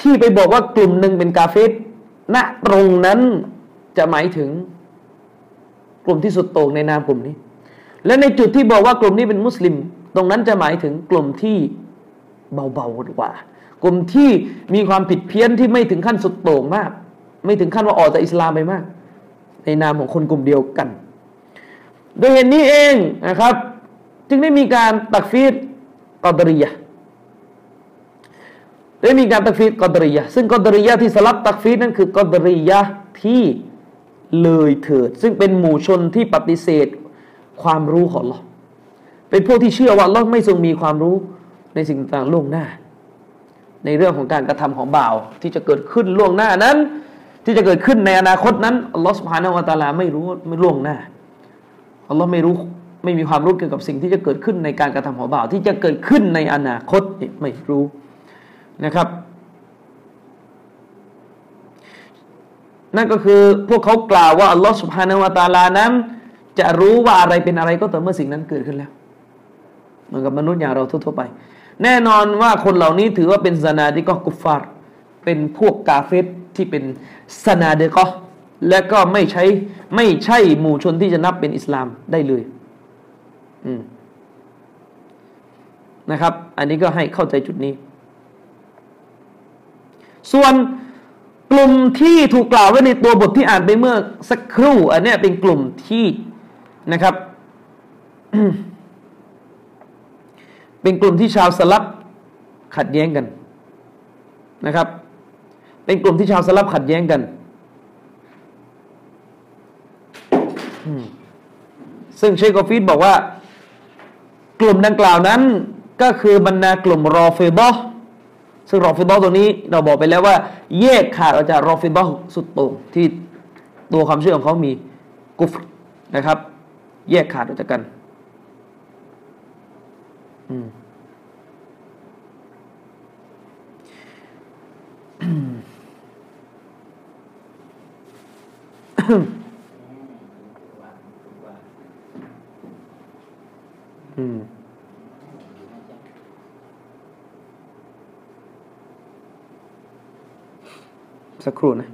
Speaker 1: ที่ไปบอกว่ากลุ่มหนึ่งเป็นกาเฟตณตรงนั้นจะหมายถึงกลุ่มที่สุดโต่งในนามกลุ่มนี้ และในจุดที่บอกว่ากลุ่มนี้เป็นมุสลิม ตรงนั้นจะหมายถึงกลุ่มที่เบาๆกว่า กลุ่มที่มีความผิดเพี้ยนที่ไม่ถึงขั้นสุดโต่งมาก ไม่ถึงขั้นว่าออกจากอิสลามไปมาก ในนามของคนกลุ่มเดียวกัน โดยเหตุนนี้เองนะครับ จึงได้มีการตักฟีดกอดรียะได้มีการตักฟีดกอดรียะซึ่งกอดรียะที่สลับตักฟีดนั่นคือกอดรียะที่เลยเถิด ซึ่งเป็นหมู่ชนที่ปฏิเสธความรู้ของเราเป็นพวกที่เชื่อว่าเราไม่ทรงมีความรู้ในสิ่งต่างๆล่วงหน้า ในเรื่องของการกระทำของบ่าวที่จะเกิดขึ้นล่วงหน้านั้น ที่จะเกิดขึ้นในอนาคตนั้นอัลลอฮฺสุบฮานาวะตาลาไม่รู้ไม่ล่วงหน้าอัลลอฮ์ไม่รู้ไม่มีความรู้เกี่ยวกับสิ่งที่จะเกิดขึ้นในการกระทำของบ่าว ที่จะเกิดขึ้นในอนาคตไม่รู้นะครับ นั่นก็คือพวกเขากล่าวว่าอัลลอฮฺสุบฮานาวะตาลานั้น จะรู้ว่าอะไรเป็นอะไรก็ต่อเมื่อสิ่งนั้นเกิดขึ้นแล้ว เหมือนกับมนุษย์อย่างเราทั่วๆไป แน่นอนว่าคนเหล่านี้ถือว่าเป็นซานาดิกอกุฟาร์เป็นพวกกาเฟตที่เป็น ซานาเดกอและก็ไม่ใช้ไม่ใช่หมู่ชนที่จะนับเป็นอิสลามได้เลยอืนะครับ อันนี้ก็ให้เข้าใจจุดนี้ ส่วนกลุ่มที่ถูกกล่าวไว้ในตัวบทที่อ่านไปเมื่อสักครู่ อันนี้เป็นกลุ่มที่นะครับเป็นกลุ่มที่ชาวสลับขัดแย้งกันนะครับ เป็นกลุ่มที่ชาวสลัฟขัดแย้งกันซึ่งเชคกอฟีดบอกว่า กลุ่มดังกล่าวนั้น ก็คือบรรดากลุ่มรอฟิดอซึ่งรอฟิดอตัวนี้เราบอกไปแล้วว่า แยกขาดออกจากรอฟิดอสุดโต่งที่ตัวความเชื่อของเขามีกุฟรนะครับ แยกขาดออกจากกันอืม สักครู่นะ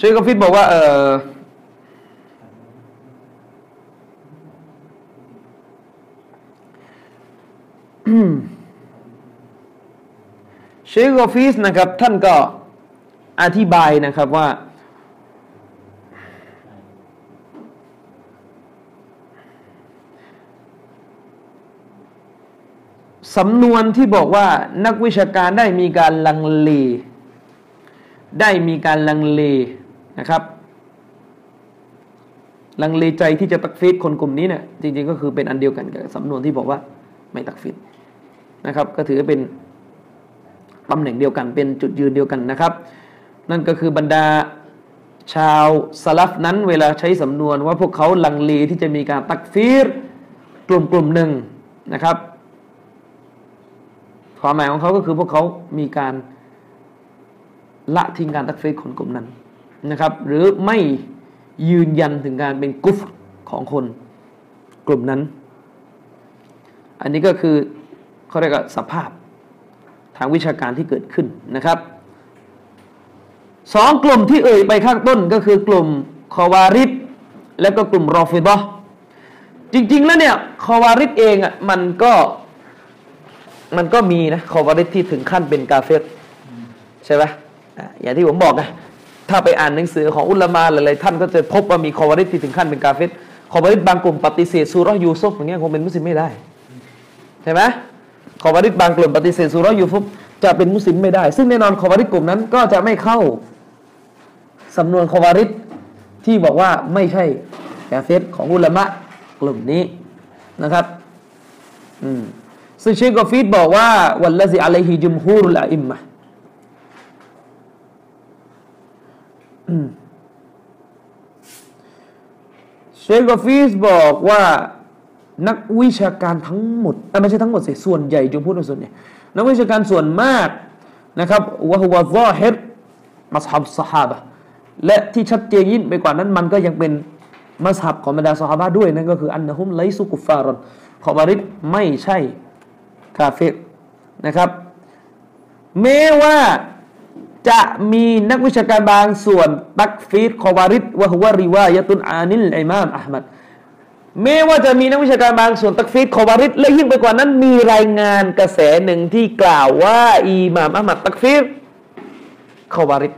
Speaker 1: ช่วยกฟิตบอกว่า เออ เชคกอฟิสนะครับ ท่านก็อธิบายนะครับว่า สำนวนที่บอกว่านักวิชาการได้มีการลังเลได้มีการลังเลนะครับ ลังเลใจที่จะตักฟีดคนกลุ่มนี้เนี่ยจริงๆก็คือเป็นอันเดียวกันกับสำนวนที่บอกว่าไม่ตักฟีดนะครับ ก็ถือเป็น ตำแหน่งเดียวกันเป็นจุดยืนเดียวกันนะครับ นั่นก็คือบรรดาชาวสลับนั้นเวลาใช้สำนวนว่าพวกเขาลังเลที่จะมีการตักฟีรกลุ่มกลุ่มหนึ่งนะครับความหมายของเขาก็คือพวกเขามีการละทิ้งการตักฟีรคนกลุ่มนั้นนะครับ หรือไม่ยืนยันถึงการเป็นกุฟของคนกลุ่มนั้น อันนี้ก็คือเขาเรียกว่าสภาพ ทางวิชาการที่เกิดขึ้นนะครับสองกลุ่มที่เอ่ยไปข้างต้นก็คือกลุ่มคอวาริดและก็กลุ่มรอฟิดะจริง ๆ แล้วเนี่ยคอวาริดเองอะมันก็มันก็มีนะคอวาริดที่ถึงขั้นเป็นกาเฟตใช่ไหมอย่างที่ผมบอกไงถ้าไปอ่านหนังสือของอุลามาหลายๆท่านก็จะพบว่ามีคอวาริดที่ถึงขั้นเป็นกาเฟตคอวาริดบางกลุ่มปฏิเสธซูรอยูซุฟอย่างเงี้ยคงเป็นมุสลิมไม่ได้ใช่ไหม คอวาริดบางกลุ่มปฏิเสธสุรยูฟุบจะเป็นมุสลิมไม่ได้ ซึ่งแน่นอนคอวาริดกลุ่มนั้น ก็จะไม่เข้าสำนวนคอวาริดที่บอกว่าไม่ใช่แกเฟสของอุลามะกลุ่มนี้นะครับอืมซึ่งเชคกอฟีดบอกว่าวันละสิอะลัยฮิจุมฮูรุลอิมมะเชคกอฟีสบอกว่า นักวิชาการทั้งหมดไม่ใช่ทั้งหมดสิส่วนใหญ่จงพูดว่าส่วนใหญ่นักวิชาการส่วนมากนะครับ وهو ظاهر مذهب الصحابة และที่ชัดเจนยิ่งไปกว่านั้นมันก็ยังเป็นมัสฮับของบรรดาสฮาบะด้วยนั่นก็คืออันนะฮุมไลซุกุฟารอนขอบาริดไม่ใช่กาเฟรนะครับแม้ว่าจะมีนักวิชาการบางส่วนตักฟีรคอวาริจวะฮุวะริวายะตุนอานิลอิมามอัลมัด แม้ว่าจะมีนักวิชาการบางส่วนตักฟีดคอบาริดและยิ่งไปกว่านั้นมีรายงานกระแสหนึ่งที่กล่าวว่าอิหม่ามอัมัดตักฟีดคอบาริด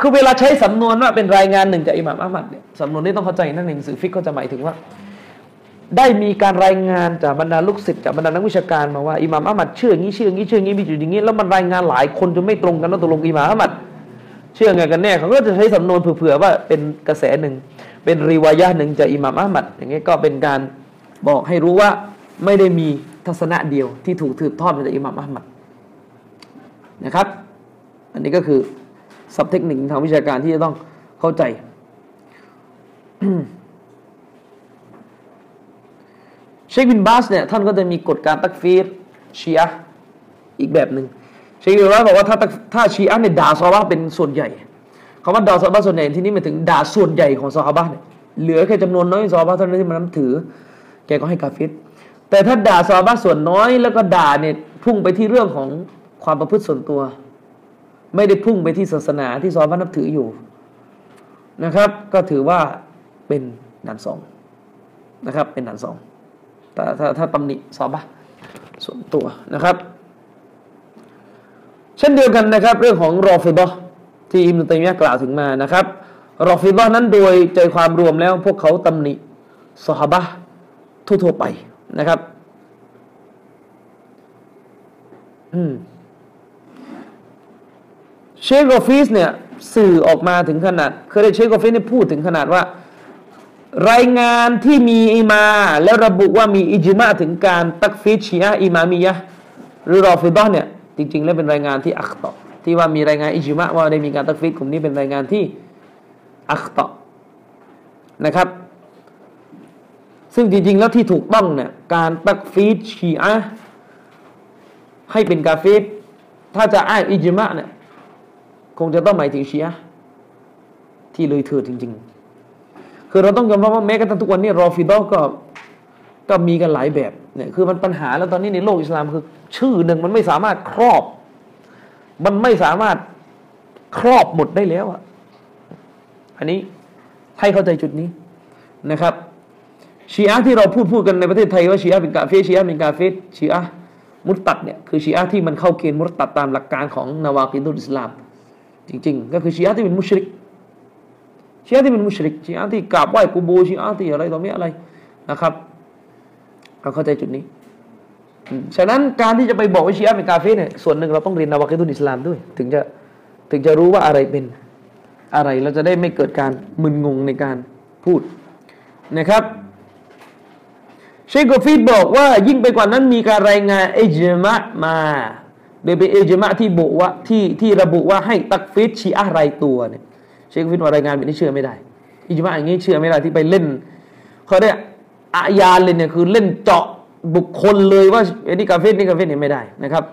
Speaker 1: คือเวลาใช้สำนวนว่าเป็นรายงานหนึ่งจากอิหม่ามอัมัดเนี่ยสำนวนนี้ต้องเข้าใจนั่นหนังสือฟิกก็จะหมายถึงว่า ได้มีการรายงานจากบรรดาลูกศิษย์จากบรรดานักวิชาการมาว่าอิหม่ามอัมัดเชื่ออย่างนี้เชื่ออย่างนี้เชื่ออย่างนี้มีจุดอย่างนี้แล้วมันรายงานหลายคนจนไม่ตรงกันว่าตกลงอิหม่ามอัมัดเชื่อไงกันแน่เขาก็จะใช้สำนวนเผื่อๆว่าเป็นกระแสหนึ่ง เป็นรีวายะหนึ่งจากอิหม่ามอัมัดอย่างนี้ยก็เป็นการบอกให้รู้ว่าไม่ได้มีทัศนะเดียวที่ถูกถืบทอดมาจากอิหม่ามอัมัดนะครับ อันนี้ก็คือสับเทคนิคทางวิชาการที่จะต้องเข้าใจ เชคบินบาสเนี่ยท่านก็จะมีกฎการตักฟีรชีอะอีกแบบหนึ่งเชคบินบาสบอกว่าถ้าถ้าชีอะเนี่ยด่าซอฮาเป็นส่วนใหญ่ คำว่าด่าซอฮาส่วนใหญ่ที่นี้หมายถึงด่าส่วนใหญ่ของซอฮาบะเนี่ยเหลือแค่จำนวนน้อยซอฮาบะเท่านั้นที่มันนับถือ แกก็ให้กาฟิรแต่ถ้าด่าซอฮาบะส่วนน้อยแล้วก็ด่าเนี่ยพุ่งไปที่เรื่องของความประพฤติส่วนตัว ไม่ได้พุ่งไปที่ศาสนาที่ซอฮาบะนับถืออยู่นะครับ ก็ถือว่าเป็นด่านสองนะครับ เป็นด่านสองถ้าถ้าถ้าตำหนิซอบะส่วนตัวนะครับ เช่นเดียวกันนะครับ เรื่องของรอฟิบะ ที่อิมนุตัยมียะกล่าวถึงมานะครับรอฟิบะนั้นโดยใจความรวมแล้วพวกเขาตำหนิซอฮาบะทั่วๆไปนะครับ อืมเชคกฟิสเนี่ยสื่อออกมาถึงขนาดเคยได้เชคกฟิสเนี่ยพูดถึงขนาดว่า รายงานที่มีอิมา แล้วระบุว่ามีอิจมาถึงการตักฟิชชีอะอิมามียะหรือรอฟิดอเนี่ยจริง ๆ แล้วเป็นรายงานที่อัคตอ ที่ว่ามีรายงานอิจมาว่าได้มีการตักฟิชกลุ่มนี้เป็นรายงานที่อัคตอนะครับ ซึ่งจริงๆแล้วที่ถูกต้องเนี่ยการตักฟีดชีอะให้เป็นกาเฟสถ้าจะอ้างอิจมะเนี่ยคงจะต้องหมายถึงชีอะที่เลยเถิดจริง ๆ คือเราต้องยอมรับว่าแม้กระทั่งทุกวันนี้รอฟิดอก็ก็มีกันหลายแบบเนี่ยคือมันปัญหาแล้วตอนนี้ในโลกอิสลามคือ ชื่อหนึ่งมันไม่สามารถครอบ มันไม่สามารถครอบหมดได้แล้วอะอันนี้ให้เข้าใจจุดนี้นะครับ ชีอะที่เราพูดพูดกันในประเทศไทยว่าชีอะเป็นกาเฟชีอะเป็นกาเฟชีอะมุตตัดเนี่ยคือชีอะที่มันเข้าเกณฑ์มุตตัดตามหลักการของนาวากิดุลอิสลาม จริง ๆ ก็คือชีอะที่เป็นมุชริกชีอะที่เป็นมุชริกชีอะที่กราบไหว้กูโบชีอะที่อะไรต่อไม่อะไรนะครับเราเข้าใจจุดนี้ ฉะนั้นการที่จะไปบอกว่าชีอะเป็นกาเฟเนี่ยส่วนหนึ่งเราต้องเรียนนาวากิดุลอิสลามด้วย ถึงจะถึงจะรู้ว่าอะไรเป็นอะไรเราจะได้ไม่เกิดการมึนงงในการพูดนะครับเชคโกฟีดบอกว่ายิ่งไปกว่านั้นมีการรายงานเอจมะมาโดยเป็นเอจมะที่บุว่าที่ที่ระบุว่าให้ตักฟิดชีอะรายตัวเนี่ยเชคโกฟีดว่ารายงานแบบนี้เชื่อไม่ได้อิจมะอย่างนี้เชื่อไม่ได้ที่ไปเล่นเขาเรียกอายานเลยเนี่ยคือเล่นเจาะ บุคคลเลยว่าอันนี้กาเฟสนี่กาเฟสเนี่ยไม่ได้นะครับ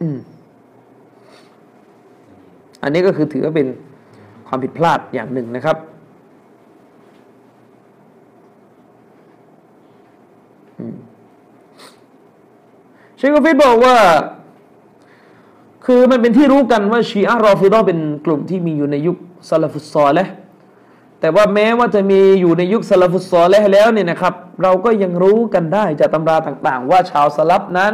Speaker 1: อืมอันนี้ก็คือถือว่าเป็นความผิดพลาดอย่างหนึ่งนะครับ เชคกฟิดบอกว่า คือมันเป็นที่รู้กันว่าชีอะรอฟิดอเป็นกลุ่มที่มีอยู่ในยุคซาลฟุตซอลและ แต่ว่าแม้ว่าจะมีอยู่ในยุคซาลฟุตซอลแล้วเนี่ยนะครับ เราก็ยังรู้กันได้จากตำราต่างๆ ว่าชาวสลับนั้น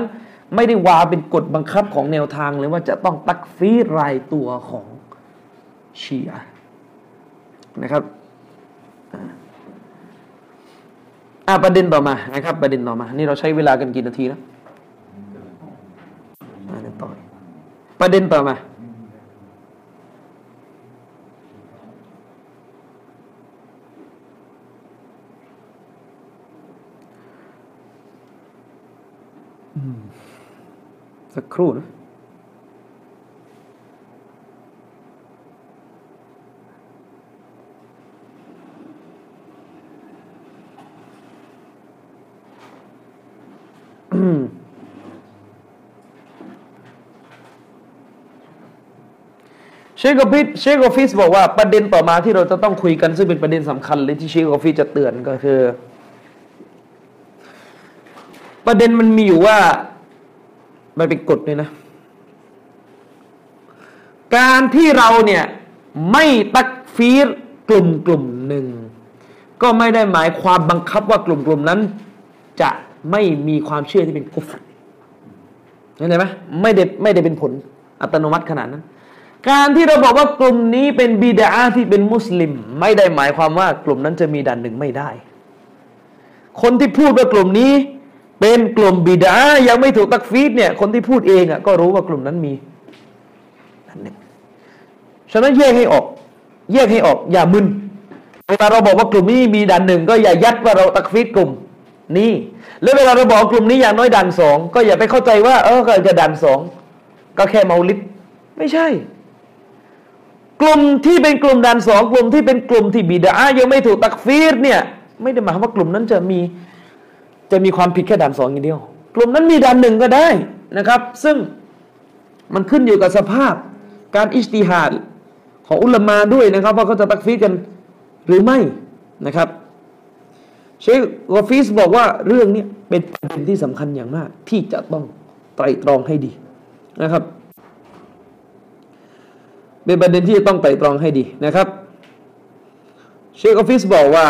Speaker 1: ไม่ได้วาเป็นกฎบังคับของแนวทางเลยว่าจะต้องตักฟีรายตัวของชีอะนะครับอ่าประเด็นต่อมานะครับ ประเด็นต่อมา นี่เราใช้เวลากันกี่นาทีแล้วต่อประเด็นต่อมา สักครู่นะเชคอฟิสเชคอฟิสบอกว่าประเด็นต่อมาที่เราจะต้องคุยกันซึ่งเป็นประเด็นสำคัญเลยที่เชคอฟิสจะเตือนก็คือ ประเด็นมันมีอยู่ว่า มันเป็นกฎเลยนะ การที่เราเนี่ยไม่ตักฟีรกลุ่มกลุ่มหนึ่ง ก็ไม่ได้หมายความบังคับว่ากลุ่มกลุ่มนั้น จะไม่มีความเชื่อที่เป็นกุฟรเข้าใจไหมไม่ได้ไม่ได้เป็นผลอัตโนมัติขนาดนั้น การที่เราบอกว่ากลุ่มนี้เป็นบิดาที่เป็นมุสลิม ไม่ได้หมายความว่ากลุ่มนั้นจะมีดันหนึ่งไม่ได้ คนที่พูดว่ากลุ่มนี้ เป็นกลุ่มบิดายังไม่ถูกตักฟีดเนี่ยคนที่พูดเองอะก็รู้ว่ากลุ่มนั้นมีดันนึ่งฉะนั้นแยกให้ออก แยกให้ออก อย่ามึนเวลาเราบอกว่ากลุ่มนี้มีดันหนึ่งก็อย่ายัดว่าเราตักฟีดกลุ่มนี้แล้วเวลาเราบอกกลุ่มนี้อย่างน้อยดันสองก็อย่าไปเข้าใจว่า เออก็จะดันสองก็แค่เมาลิดไม่ใช่ กลุ่มที่เป็นกลุ่มดันสองกลุ่มที่เป็นกลุ่มที่บิดายังไม่ถูกตักฟีรเนี่ย ไม่ได้หมายว่ากลุ่มนั้นจะมี จะมีความผิดแค่ดันสองอย่างเดียว กลุ่มนั้นมีดันหนึ่งก็ได้นะครับ ซึ่งมันขึ้นอยู่กับสภาพการอิสติฮาดของอุลามาด้วยนะครับว่าเขาจะตักฟีกันหรือไม่นะครับ เชคกอฟิสบอกว่าเรื่องนี้เป็นประเด็นที่สำคัญอย่างมาก ที่จะต้องไตร่ตรองให้ดีนะครับเป็นประเด็นที่จะต้องไตร่ตรองให้ดีนะครับ เชคกอฟิสบอกว่า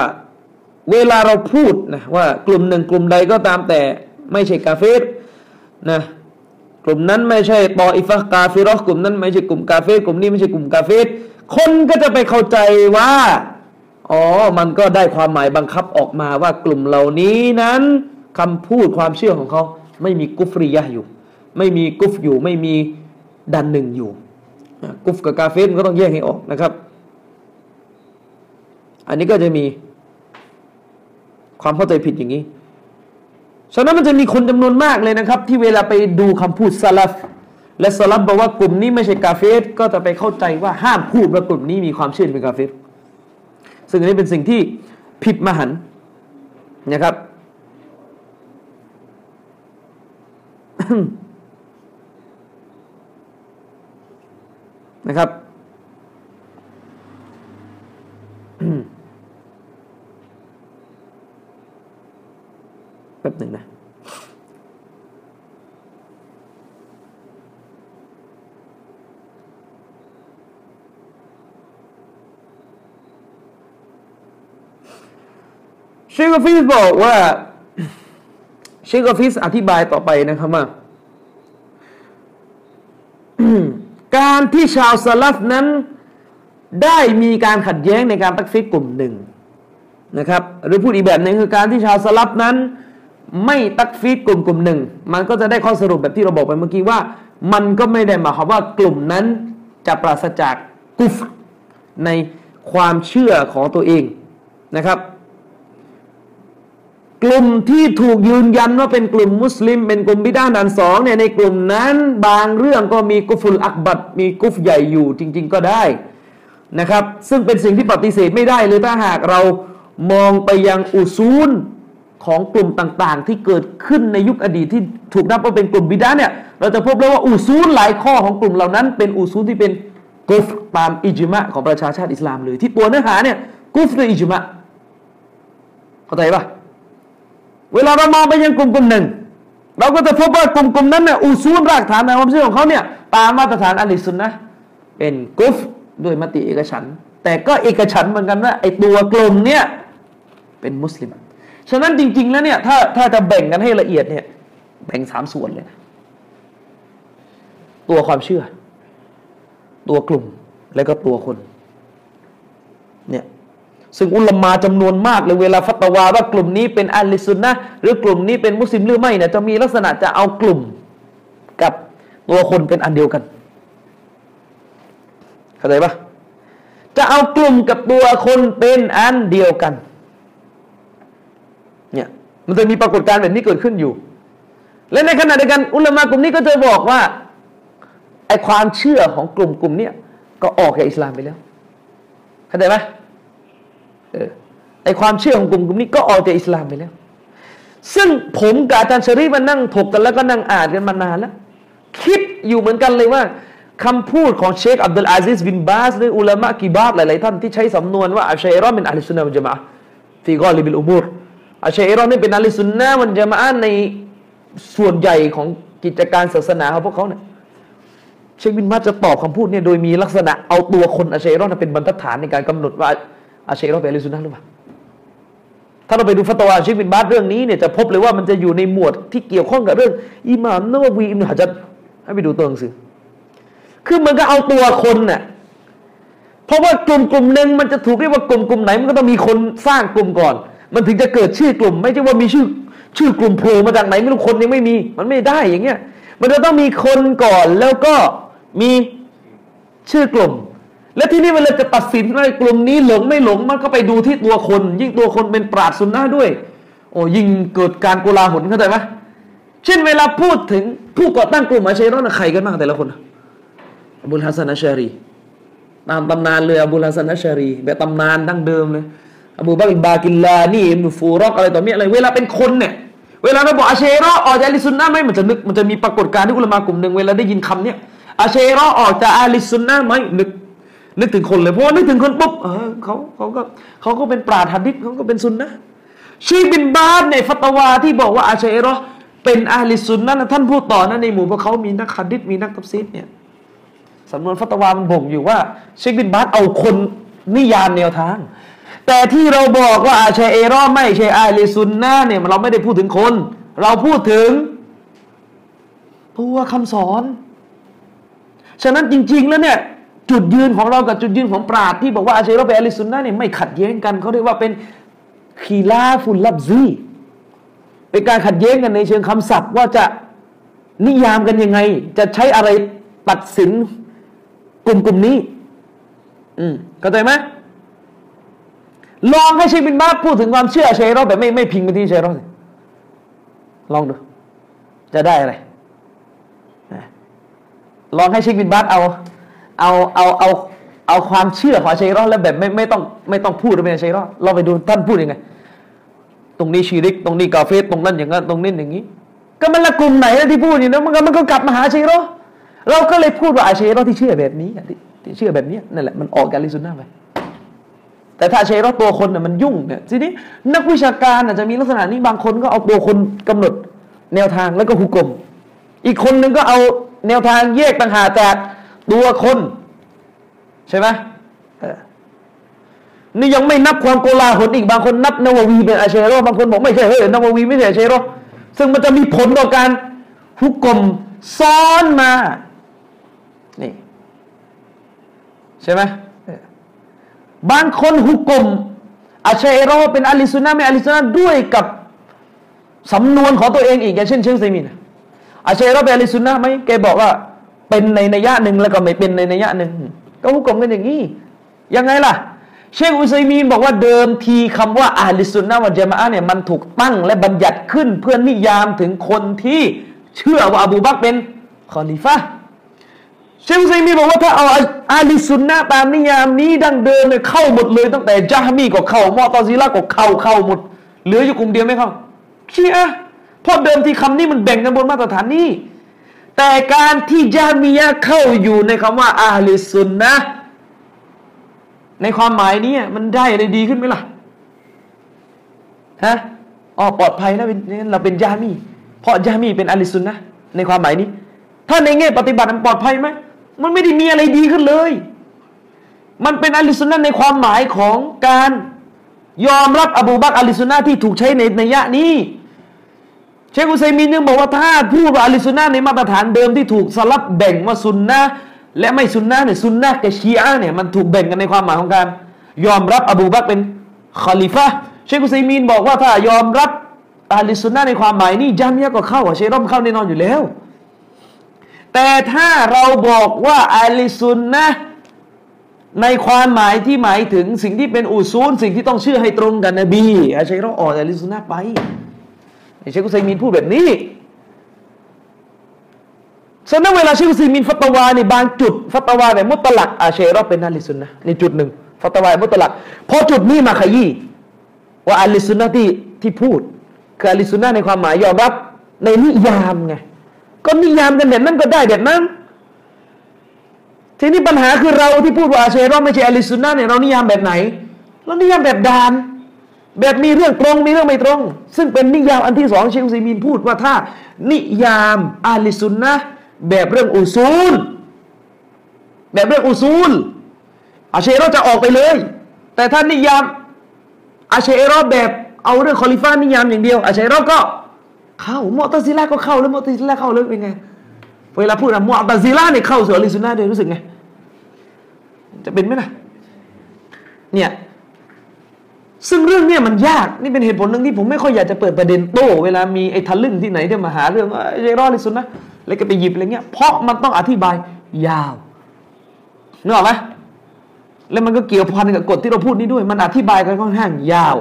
Speaker 1: เวลาเราพูดนะว่ากลุ่มหนึ่งกลุ่มใดก็ตามแต่ ไม่ใช่กาเฟรนะกลุ่มนั้นไม่ใช่طائفة كافرةกลุ่มนั้นไม่ใช่กลุ่มกาเฟรกลุ่มนี้ไม่ใช่กลุ่มกาเฟรคนก็จะไปเข้าใจว่าอ๋อมันก็ได้ความหมายบังคับออกมาว่ากลุ่มเหล่านี้นั้นคำพูดความเชื่อของเขาไม่มีกุฟรียะอยู่ ไม่มีกุฟอยู่ ไม่มีดันหนึ่งอยู่ กุฟกับกาเฟสมันก็ต้องแยกให้ออกนะครับ อันนี้ก็จะมี ความเข้าใจผิดอย่างนี้ ฉะนั้นมันจะมีคนจำนวนมากเลยนะครับ ที่เวลาไปดูคำพูดซาลฟและซาลฟบอกว่ากลุ่มนี้ไม่ใช่กาเฟสก็จะไปเข้าใจว่าห้ามพูดว่ากลุ่มนี้มีความเชื่อเป็นกาเฟสซึ่งอันนี้เป็นสิ่งที่ผิดมหันนะครับนะครับ แป๊บหนึ่งนะเชคกฟิสบอกว่าเชคกฟิสอธิบายต่อไปนะครับว่าการที่ชาวสลัฟนั้น ได้มีการขัดแย้งในการตักฟีรกลุ่มหนึ่งนะครับ หรือพูดอีกแบบหนึ่งคือการที่ชาวสลัฟนั้น ไม่ตักฟีดกลุ่มกลุ่มหนึ่ง มันก็จะได้ข้อสรุปแบบที่เราบอกไปเมื่อกี้ว่า มันก็ไม่ได้หมายความว่ากลุ่มนั้นจะปราศจากกุฟในความเชื่อของตัวเองนะครับ กลุ่มที่ถูกยืนยันว่าเป็นกลุ่มมุสลิม เป็นกลุ่มบิดาดันสองเนี่ยในกลุ่มนั้นบางเรื่องก็มีกุฟุลอักบัดมีกุฟใหญ่อยู่จริง ๆ ก็ได้นะครับ ซึ่งเป็นสิ่งที่ปฏิเสธไม่ได้เลยถ้าหากเรามองไปยังอุซูล ของกลุ่มต่างๆ ที่เกิดขึ้นในยุคอดีตที่ถูกนับว่าเป็นกลุ่มบิดาเนี่ยเราจะพบเลยว่าอุซูลหลายข้อของกลุ่มเหล่านั้น เป็นอุซูลที่เป็นกุฟตามอิจมะของประชาชาติอิสลามเลยที่ตัวเนื้อหาเนี่ยกุฟหรืออิจมะเข้าใจปะเวลาเรามองไปยังกลุ่มกลุ่มหนึ่ง เราก็จะพบว่ากลุ่มกลุ่มนั้นเนี่ยอุซูลรากฐานในความเชื่อของเขาเนี่ยตามมาตรฐานอัลลิสุนนะเป็นกุฟด้วยมติเอกฉัน แต่ก็เอกฉันเหมือนกันว่าไอตัวกลุ่มเนี่ยเป็นมุสลิม ฉะนั้นจริง ๆ แล้วเนี่ยถ้าถ้าจะแบ่งกันให้ละเอียดเนี่ย แบ่งสามส่วนเลยนะตัวความเชื่อ ตัวกลุ่มและก็ตัวคน เนี่ยซึ่งอุลามาจำนวนมากเลยเวลาฟัตวาว่ากลุ่มนี้เป็นอัลลิสุนนะหรือกลุ่มนี้เป็นมุสลิมหรือไม่เนี่ยจะมีลักษณะจะเอากลุ่มกับตัวคนเป็นอันเดียวกันเข้าใจปะจะเอากลุ่มกับตัวคนเป็นอันเดียวกัน มันจะมีปรากฏการณ์แบบนี้เกิดขึ้นอยู่ และในขณะเดียวกันอุลามะกลุ่มนี้ก็จะบอกว่าไอความเชื่อของกลุ่มกลุ่มนี้ก็ออกจากอิสลามไปแล้วเข้าใจไหมเออไอความเชื่อของกลุ่มกลุ่มนี้ก็ออกจากอิสลามไปแล้ว ซึ่งผมกับอาจารย์ชรีมันนั่งถกกันแล้วก็นั่งอ่านกันมานานแล้ว คิดอยู่เหมือนกันเลยว่าคำพูดของเชคอับดุลอาซิสบินบาสหรืออุลามะกีบาบหลาย ๆ ท่านที่ใช้สำนวนว่าอัชัยรอเป็นอัลลิสุนนะมันจมาฟีกอลิบิลอุมูร อัชชัยรอนี่เป็นอัลลิสุนนะมันจะมาอ่านในส่วนใหญ่ของกิจการศาสนาของพวกเขาเนี่ยเชคบินบาจะตอบคำพูดเนี่ยโดยมีลักษณะเอาตัวคนอัชชัยรอนเป็นบรรทัดฐานในการกำหนดว่าอัชชัยรอนเป็นอัลลิสุนนะหรือเปล่าถ้าเราไปดูฟัตวาเชคบินบาสเรื่องนี้เนี่ยจะพบเลยว่ามันจะอยู่ในหมวดที่เกี่ยวข้องกับเรื่องอิหม่ามนววีอิมนุฮะจัดให้ไปดูตัวหนังสือ คือมันก็เอาตัวคนน่ะเพราะว่ากลุ่มกลุ่มหนึ่งมันจะถูกเรียกว่ากลุ่มกลุ่มไหนมันก็ต้องมีคนสร้างกลุ่มก่อน มันถึงจะเกิดชื่อกลุ่ม ไม่ใช่ว่ามีชื่อชื่อกลุ่มโผล่มาจากไหนไม่รู้คนยังไม่มี มันไม่ได้อย่างเงี้ย มันจะต้องมีคนก่อนแล้วก็มีชื่อกลุ่ม และที่นี่เวลาจะตัดสินว่ากลุ่มนี้หลงไม่หลงมันก็ไปดูที่ตัวคน ยิ่งตัวคนเป็นปราชญ์ซุนนะด้วย โอ้ยิ่งเกิดการโกลาหลเข้าใจไหมเช่นเวลาพูดถึงผู้ก่อตั้งกลุ่มอาชัยรอใครกันบ้างแต่ละคนอบุลฮัสซันอัชชารีตามตำนานเลยอบุลฮัสซันอัชชารีแบบตำนานดั้งเดิมเลย อบูบักรบากิลลานี่อิบนุฟูรอกอะไรต่อมีอะไร เวลาเป็นคนเนี่ยเวลาเราบอกอาเชรอออกจากอาลิสุนนะไหมมันจะนึกมันจะมีปรากฏการณ์ที่อุลามากลุ่มหนึ่งเวลาได้ยินคำเนี้ยอาเชรอออกจากอาลิสุนนะไหมนึกนึกถึงคนเลยเพราะนึกถึงคนปุ๊บเออเขาเขาก็เขาก็เป็นปราชญ์ฮะดีษเขาก็เป็นซุนนะชีบินบาสในฟัตวาที่บอกว่าอาเชรอเป็นอาลิสุนนะท่านพูดต่อนะในหมู่พวกเขามีนักฮะดีษมีนักตัฟซีรเนี่ยสำนวนฟัตวามันบ่งอยู่ว่าเชคบินบาสเอาคนนิยามแนวทาง แต่ที่เราบอกว่าอาชัยเอรอไม่ใช่อาลิซุนนะเนี่ยเราไม่ได้พูดถึงคน เราพูดถึงตัวคำสอน ฉะนั้นจริง ๆ แล้วเนี่ยจุดยืนของเรากับจุดยืนของปราดที่บอกว่าอาชัยรอเป็นอาลิซุนนะเนี่ยไม่ขัดแย้งกันเขาเรียกว่าเป็นคีลาฟุลลับซีเป็นการขัดแย้งกันในเชิงคำศัพท์ว่าจะนิยามกันยังไง จะใช้อะไรตัดสินกลุ่มกลุ่มนี้ อืมเข้าใจไหม ลองให้เชคบินบาสพูดถึงความเชื่อเชยรอแบบไม่ไม่พิงไปที่เชยรอสิลองดู จะได้อะไรลองให้เชคบินบาสเอา เอาเอาเอาเอาความเชื่อของเชยรอแล้วแบบไม่ไม่ต้องไม่ต้องพูดเป็นเชยรอลองไปดูท่านพูดยังไงตรงนี้ชีริก ตรงนี้กาเฟตตรงนั้นอย่างนั้นตรงนี้อย่างนี้ ก็มันละกลุ่มไหนที่พูดอยู่นะมันก็มันก็กลับมาหาเชยรอเราก็เลยพูดว่าอาชัยรอที่เชื่อแบบนี้ที่เชื่อแบบนี้นั่นแหละมันออกการลิซุนน่าไป แต่ถ้าชัยรอตัวคนน่ะมันยุ่งเนี่ยทีนี้นักวิชาการอาจจะมีลักษณะนี้บางคนก็เอาตัวคนกำหนดแนวทางแล้วก็หุกกลมอีกคนนึงก็เอาแนวทางแยกต่างหากจากตัวคน ใช่ไหมนี่ยังไม่นับความโกลาหลอีกบางคนนับนววีเป็นอาเชโรบางคนบอกไม่ใช่เฮ้ยนววีไม่ใช่อาเชโรซึ่งมันจะมีผลต่อการฮุก่มซ้อนมานี่ใช่ไหม บางคนฮุก่มอาเชโรเป็นอาลิซุนนะไม่อาลิซุนนะด้วยกับสำนวนของตัวเองอีกอย่างเช่นเชคอุซัยมีนอาเชโรเป็นอาลิซุนนะไหมแกบอกว่าเป็นในนัยยะหนึ่งแล้วก็ไม่เป็นในนัยยะหนึ่งก็ฮุก่มกันอย่างนี้ยังไงล่ะ เชคอุซัยมีนบอกว่าเดิมทีคำว่าอาลิสุนนะวันจามะเนี่ยมันถูกตั้งและบัญญัติขึ้นเพื่อนิยามถึงคนที่เชื่อว่าอบูบักเป็นคอลิฟะ เชคอุซัยมีบอกว่าถ้าเอาอาลิสุนนะตามนิยามนี้ดั้งเดิมเนี่ยเข้าหมดเลยตั้งแต่จาฮมีก็เข้ามอตอซิละก็เข้าเข้าหมด เหลืออยู่กลุ่มเดียวไม่เข้าเชื่อเพราะเดิมที่คำนี้มันแบ่งกันบนมาตรฐานนี้ แต่การที่จามียะเข้าอยู่ในคำว่าอาลิสุนนะในความหมายนี้มันได้อะไรดีขึ้นไหมล่ะฮะอ๋อปลอดภัยแล้วเป็นเราเป็นยามี เพราะยามีเป็นอาลิซุนนะในความหมายนี้ ถ้าในแง่ปฏิบัติมันปลอดภัยไหม มันไม่ได้มีอะไรดีขึ้นเลย มันเป็นอาลิซุนนะในความหมายของการยอมรับอบูบักอาลิซุนนะที่ถูกใช้ในในยะนี้เชคุซัยมินยังบอกว่าถ้าพูดว่าอาลิซุนนะในมาตรฐานเดิมที่ถูกสลับแบ่งว่าซุนนะและไม่ซุนนะเนี่ยซุนนะกับชีอะเนี่ยมันถูกแบ่งกันในความหมายของการ ยอมรับอบูบักเป็นคอลิฟะเชคุซัยมีนบอกว่าถ้ายอมรับอาลิซุนนะในความหมายนี่จามียก็เข้าเชรอมเข้าแน่นอนอยู่แล้ว แต่ถ้าเราบอกว่าอาลิซุนนะในความหมายที่หมายถึงสิ่งที่เป็นอุซูล สิ่งที่ต้องเชื่อให้ตรงกันนบีอาชัยรอออกอาลิซุนนะไปเชคุซัยมีนพูดแบบนี้ฉะนั้นเวลาเชคอุซัยมีนฟัตวาในบางจุดฟัตวาเนี่ย مطلقอาเชรอเป็นอาลิสุนนะในจุดหนึ่งฟัตวามุตลักพอจุดนี้มาขยี้ว่าอาลิสุนนะที่ที่พูดคืออาลิสุนนะในความหมายยอมรับในนิยามไง ก็นิยามกันแบบนั้นก็ได้แบบนั้น ทีนี้ปัญหาคือเราที่พูดว่าอาเชรอไม่ใช่อลิสุนนะเนี่ยเรานิยามแบบไหนเรานิยามแบบดาน แบบมีเรื่องตรงมีเรื่องไม่ตรง ซึ่งเป็นนิยามอันที่สองเชคซีมีนพูดว่าถ้า นิยามอาลิสุนนะแบบเรื่องอุซูล แบบเรื่องอุซูล อาเชรอจะออกไปเลย แต่ถ้านิยามอาเชรอแบบเอาเรื่องคอลิฟ้านิยามอย่างเดียวอาเชรอก็ เข้ามอตซิล่าก็เข้าแล้วมอตซิล่าเข้าเลยเป็นไงเวลาพูดอะมอตซิล่าเนี่ยเข้าสู่อลิสุนนะเลยรู้สึกไงจะเป็นไหมนะเนี่ยซึ่งเรื่องเนี้ยมันยากนี่เป็นเหตุผลหนึ่งที่ผมไม่ค่อยอยากจะเปิดประเด็นโต้เวลามีไอ้ทะลึ่งที่ไหนที่มาหาเรื่องไอ้รอลิสุนนะแล้วก็ไปหยิบอะไรเงี้ยเพราะมันต้องอธิบายยาวนึกออกไหมแล้วมันก็เกี่ยวพันกับกฎที่เราพูดนี้ด้วย มันอธิบายกันค่อนข้างยาว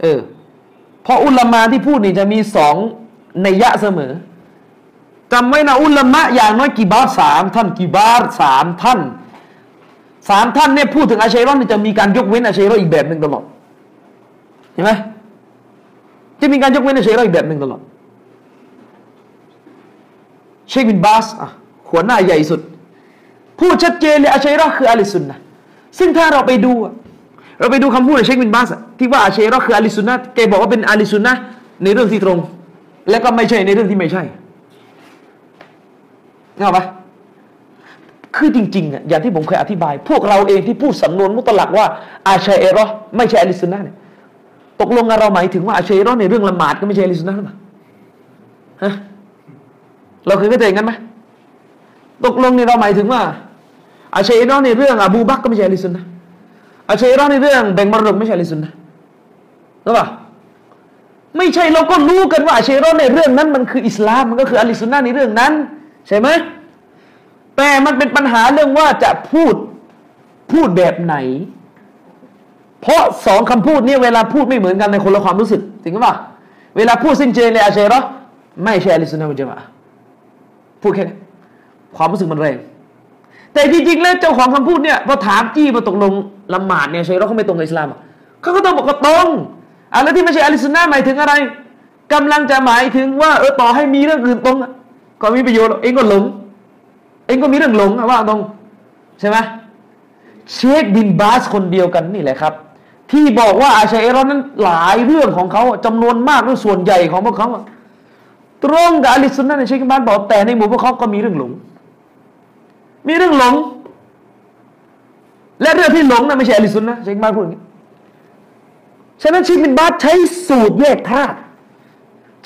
Speaker 1: เออ เพราะอุลามาที่พูดนี่จะมีสองในยะเสมอจำไว้นะอุลามะอย่างน้อยกี่บาสามท่านกี่บาสามท่านสามท่านเนี่ยพูดถึงอาชัยรอนจะมีการยกเว้นอาชัยรอนอีกแบบหนึ่งตลอดเห็นไหมจะมีการยกเว้นอาชัยรอนอีกแบบหนึ่งตลอดเชคบินบาสอะหัวหน้าใหญ่สุด พูดชัดเจนเลยอาชัยรอคืออาลิสุนนะซึ่งถ้าเราไปดู เราไปดูคำพูดของเชคบินบาสที่ว่าอาเชัยรอคืออาลิสุนนะแกบอกว่าเป็นอาลิสุนนะในเรื่องที่ตรง และก็ไม่ใช่ในเรื่องที่ไม่ใช่เห็นไหมคือจริงๆอะอย่างที่ผมเคยอธิบาย พวกเราเองที่พูดสำนวนมุตลักว่า อาชัยรอไม่ใช่อาลิสุนนะเนี่ยตกลงเราหมายถึงว่าอาชัยรอในเรื่องละหมาดก็ไม่ใช่อาลิสุนนะหรือเปล่าฮะเราเคยเข้าใจกันไหมตกลงนี่เราหมายถึงว่า อาชัยรอในเรื่องอบูบักก็ไม่ใช่อาลิสุนนะ อาชัยรอในเรื่องแบ่งมรดกไม่ใช่ลิสุนนะหรือเปล่าไม่ใช่เราก็รู้กันว่าอาชัยรอในเรื่องนั้นมันคืออิสลามมันก็คืออลิสุนนะในเรื่องนั้น ใช่ไหมแต่มันเป็นปัญหาเรื่องว่าจะพูดพูดแบบไหน เพราะสองคำพูดนี้เวลาพูดไม่เหมือนกันในคนละความรู้สึกจริงไหมเวลาพูดสิ้นเจนเลยอาชัยรอไม่ใช่อลิสุนนะมุจมาพูดแค่ความรู้สึกมันแรง แต่จริงๆแล้วเจ้าของคำพูดเนี่ยพอถามจี้มาตกลงละหมาดเนี่ยช่เราเขาไม่ตรงกับอิสลามเขาก็ต้องบอกก็ตรงอะไรที่ไม่ใช่อาลิสุนนะหมายถึงอะไรกำลังจะหมายถึงว่าเออต่อให้มีเรื่องอื่นตรงก็มีประโยชน์เองก็หลง เองก็มีเรื่องหลงว่าตรงใช่ไหมเชคบินบาสคนเดียวกันนี่แหละครับ ที่บอกว่าอาชัยรอนั้นหลายเรื่องของเขาจำนวนมากหรือส่วนใหญ่ของพวกเขาตรงกับอลิสุนนะในเชคบินบาสบอกแต่ในหมู่พวกเขาก็มีเรื่องหลง มีเรื่องหลง และเรื่องที่หลงนั้นไม่ใช่อลิสุนนะเชคบินบาสพูดอย่างนี้ฉะนั้นเชคบินบาสใช้สูตรแยกธาตุ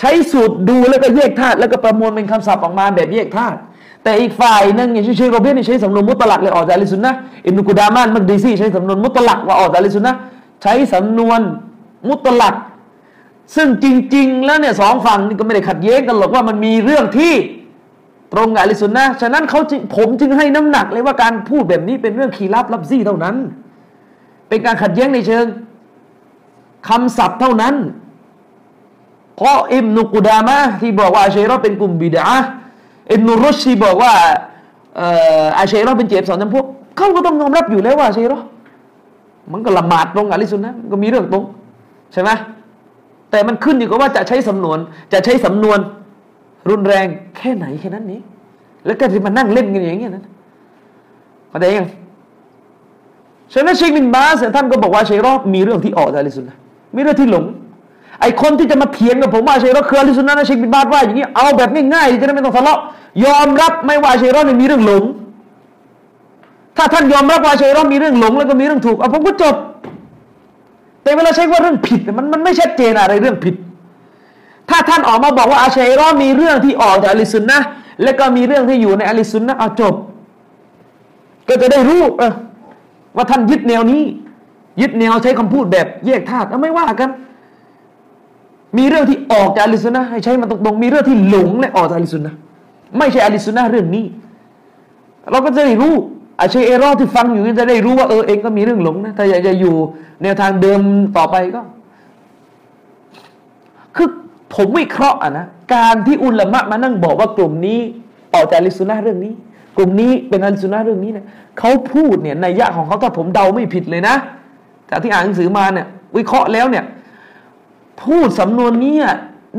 Speaker 1: ใช้สูตรดูแล้วก็แยกธาตุแล้วก็ประมวลเป็นคำศัพท์ออกมาแบบแยกธาตุแต่อีกฝ่ายนึงอย่างเชคโรเบนใช้สำนวนมุตลักเลยออกจากลิสุนนะอิบนุกุดามานมักดีซีใช้สำนวนมุตลักว่าออกจากลิสุนนะใช้สำนวนมุตลักซึ่งจริง ๆ แล้วเนี่ยสองฝั่งนี่ก็ไม่ได้ขัดแย้งกันหรอกว่ามันมีเรื่องที่ ตรงกับลิสุนนะฉะนั้นเขาผมจึงให้น้ำหนักเลยว่าการพูดแบบนี้เป็นเรื่องขีรับรับซี่เท่านั้น เป็นการขัดแย้งในเชิงคำศัพท์เท่านั้น เพราะอิบนุกุดามะที่บอกว่าอาเชรอเป็นกลุ่มบิดาอิบนุรุชที่บอกว่าอาเชรอเป็นเจ็บสอนจำพวกเขาก็ต้องยอมรับอยู่แล้วว่าอาชัยรอมันก็ละหมาดตรงอลิสุนนะก็มีเรื่องตรงใช่ไหมแต่มันขึ้นอยู่กับว่าจะใช้สำนวนจะใช้สำนวน รุนแรงแค่ไหนแค่นั้นนี้ แล้วก็จะมานั่งเล่นกันอย่างเงี้ยนะเข้าใจยังฉะนั้นเชคบินบาสท่านก็บอกว่าเชรอบมีเรื่องที่ออกจากลิสุนนะมีเรื่องที่หลง ไอคนที่จะมาเถียงกับผมว่าเชรอคืออลิสุนนะนะเชคบินบาดว่าอย่างนี้เอาแบบง่ายๆจะได้ไม่ต้องทะเลาะยอมรับไม่ว่าเชรอเนี่ยมีเรื่องหลง ถ้าท่านยอมรับว่าเชรอมีเรื่องหลง แล้วก็มีเรื่องถูกเอาผมก็จบ แต่เวลาใช้ว่าเรื่องผิดมันมันไม่ชัดเจนอะไรเรื่องผิด ถ้าท่านออกมาบอกว่าอาชัยรอมีเรื่องที่ออกจากอลิสุนนะและก็มีเรื่องที่อยู่ในอลิสุนนะเอาจบ ก็จะได้รู้เออว่าท่านยึดแนวนี้ ยึดแนวใช้คำพูดแบบแยกธาตุไม่ว่ากัน มีเรื่องที่ออกจากอลิสุนนะให้ใช้มันตรงๆมีเรื่องที่หลงและออกจากอลิสุนนะไม่ใช่อลิสุนนะเรื่องนี้ เราก็จะได้รู้อาชัยเอรอที่ฟังอยู่จะได้รู้ว่าเออเองก็มีเรื่องหลงนะถ้าอยากจะอยู่แนวทางเดิมต่อไปก็ คือ ผมวิเคราะห์อะนะการที่อุลามะมานั่งบอกว่ากลุ่มนี้ออกจากลิสุนนะเรื่องนี้ กลุ่มนี้เป็นอลิสุนนะเรื่องนี้เนี่ยเขาพูดเนี่ยในยะของเขาถ้าผมเดาไม่ผิดเลยนะ จากที่อ่านหนังสือมาเนี่ยวิเคราะห์แล้วเนี่ยพูดสำนวนนี้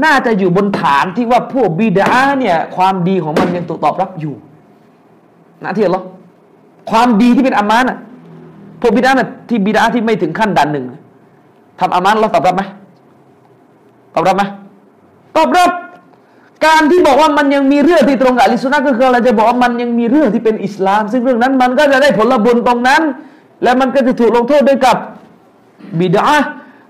Speaker 1: น่าจะอยู่บนฐานที่ว่าพวกบิดาเนี่ยความดีของมันยังถูกตอบรับอยู่นะที่หรอความดีที่เป็นอามานะพวกบิดาน่ะที่บิดาที่ไม่ถึงขั้นดันหนึ่งทำอามานเราตอบรับไหมตอบรับไหม ตอบรับการที่บอกว่ามันยังมีเรื่องที่ตรงกับอิสุนัก็คืออะไรจะบอกว่ามันยังมีเรื่องที่เป็นอิสลาม ซึ่งเรื่องนั้นมันก็จะได้ผลบุญตรงนั้น และมันก็จะถูกลงโทษด้วยกับบิดา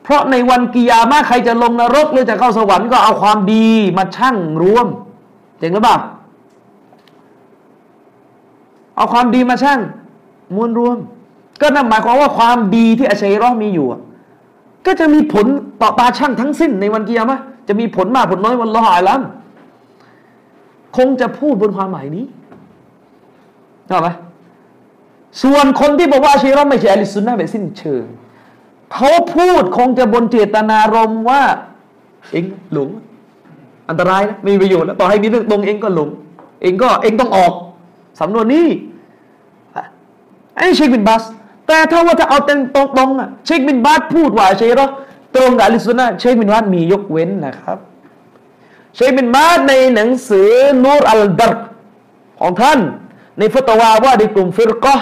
Speaker 1: เพราะในวันกิยามะใครจะลงนรกหรือจะเข้าสวรรค์ก็เอาความดีมาชั่งรวมเจ๋งหรือเปล่าเอาความดีมาชั่งมวลรวม ก็นั่นหมายความว่าความดีที่อาชัยรอมีอยู่ ก็จะมีผลต่อตาช่างทั้งสิ้นในวันกิยามะ จะมีผลมากผลน้อยวันละหายล้คงจะพูดบนความหมายนี้เข้าไหมส่วนคนที่บอกว่าชัยรอไม่ใช่อลิสุนนะแบบสิ้นเชิงเขาพูดคงจะบนเจตนารมว่า เองหลงอันตรายนะไม่มีประโยชน์แล้วต่อให้มีเรื่องตรงเองก็หลงเองก็เองต้องออกสำนวนนี้ไอ้เชคบินบัส แต่ถ้าว่าจะเอาเต็มตรงตรงอะเชคบินบัสพูดว่าเชครอ ตรงกับอลิสุนะเชคบินบัสมียกเว้นนะครับ เชคบินบัสในหนังสือนูรอัลดัรของท่าน ในฟัตวาว่าในกลุ่มฟิรกะ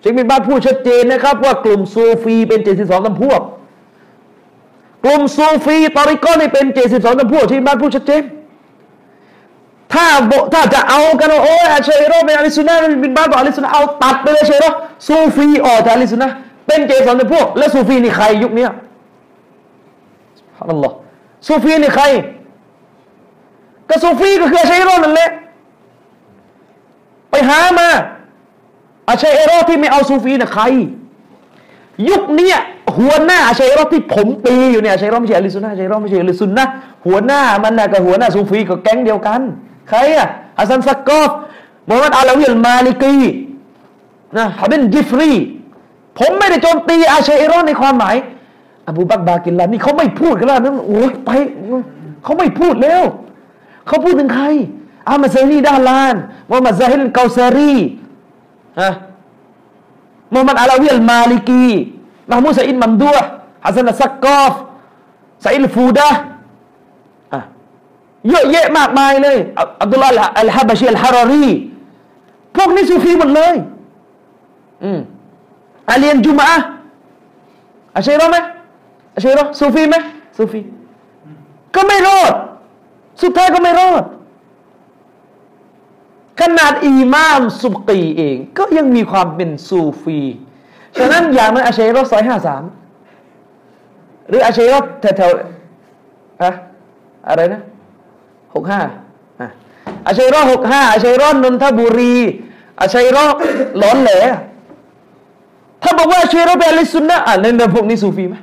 Speaker 1: เชคบินบาสพูดชัดเจนนะครับ ว่ากลุ่มซูฟีเป็นเจสิบสองจำพวก กลุ่มซูฟีตอริกอนี่เป็นเจสิบสองจำพวกเชคบินบาสพูดชัดเจนถ้าถ้าจะเอากันว่าโอ้ยอาชัยรอเป็นอาลิสุนะบินบาสบอกอาลิสุนะเอาตัดไปเลยเชยรซูฟีออกจากอาลิสุนะเป็นเจ็ดสองจำพวก และซูฟีนี่ใครยุคนี้ อัลลอฮ์ซูฟีนี่ใครก็ซูฟีก็คืออาชัยรอนั่นแหละไปหามาอาชัยรอที่ไม่เอาซูฟีน่ะใคร ยุคนี้หัวหน้าอาชัยรอที่ผมปีอยู่เนี่ยอาชัยรอไม่ใช่อลิซุนนะอาชัยรอไม่ใช่อลิซุนนะหัวหน้ามันน่ะกับหัวหน้าซูฟีก็แก๊งเดียวกัน ใครอะฮัสซันซักกอฟมูฮัมหมัดอาลาวิลมาลิกีนะฮะบินจิฟรีผมไม่ได้โจมตีอาชัยรอในความหมาย อบูบักบากินลานี่เขาไม่พูดกันแล้วนั่นโอ้ยไปเขาไม่พูดแล้วเขาพูดถึงใครอามาเซนีด้านลานมูฮัมหมัดซาฮิลเกาซารีฮะมูฮัมหมัดอาลาวิลมาลิกีมามูซาอินมัมดัวฮัสซันซักกอฟซาอิลฟูดะเยอะแยะมากมายเลยอับดุลลาห์อัลฮะบะชีอัลฮารอรีพวกนี้ซูฟีหมดเลยอืมอาเลียนจุมาอาชัยรอไหม อาชัยรอซูฟีไหมซูฟีก็ไม่รอด สุดท้ายก็ไม่รอด ขนาดอิมามสุกีเอง ก็ยังมีความเป็นซูฟีฉะนั้นอย่างนั้นอาเชัยรอซอยห้าสามหรืออาเชัยรอแถวๆอะอะไรนะหกห้าอาเชัยรอหกห้าอาเชัยรอนนทบุรีอาเชัยรอหลอนแหลถ้าบอกว่าอาเชัยรอเป็นอลิสุนนะอะนั่นพวกนี้ซูฟีไหม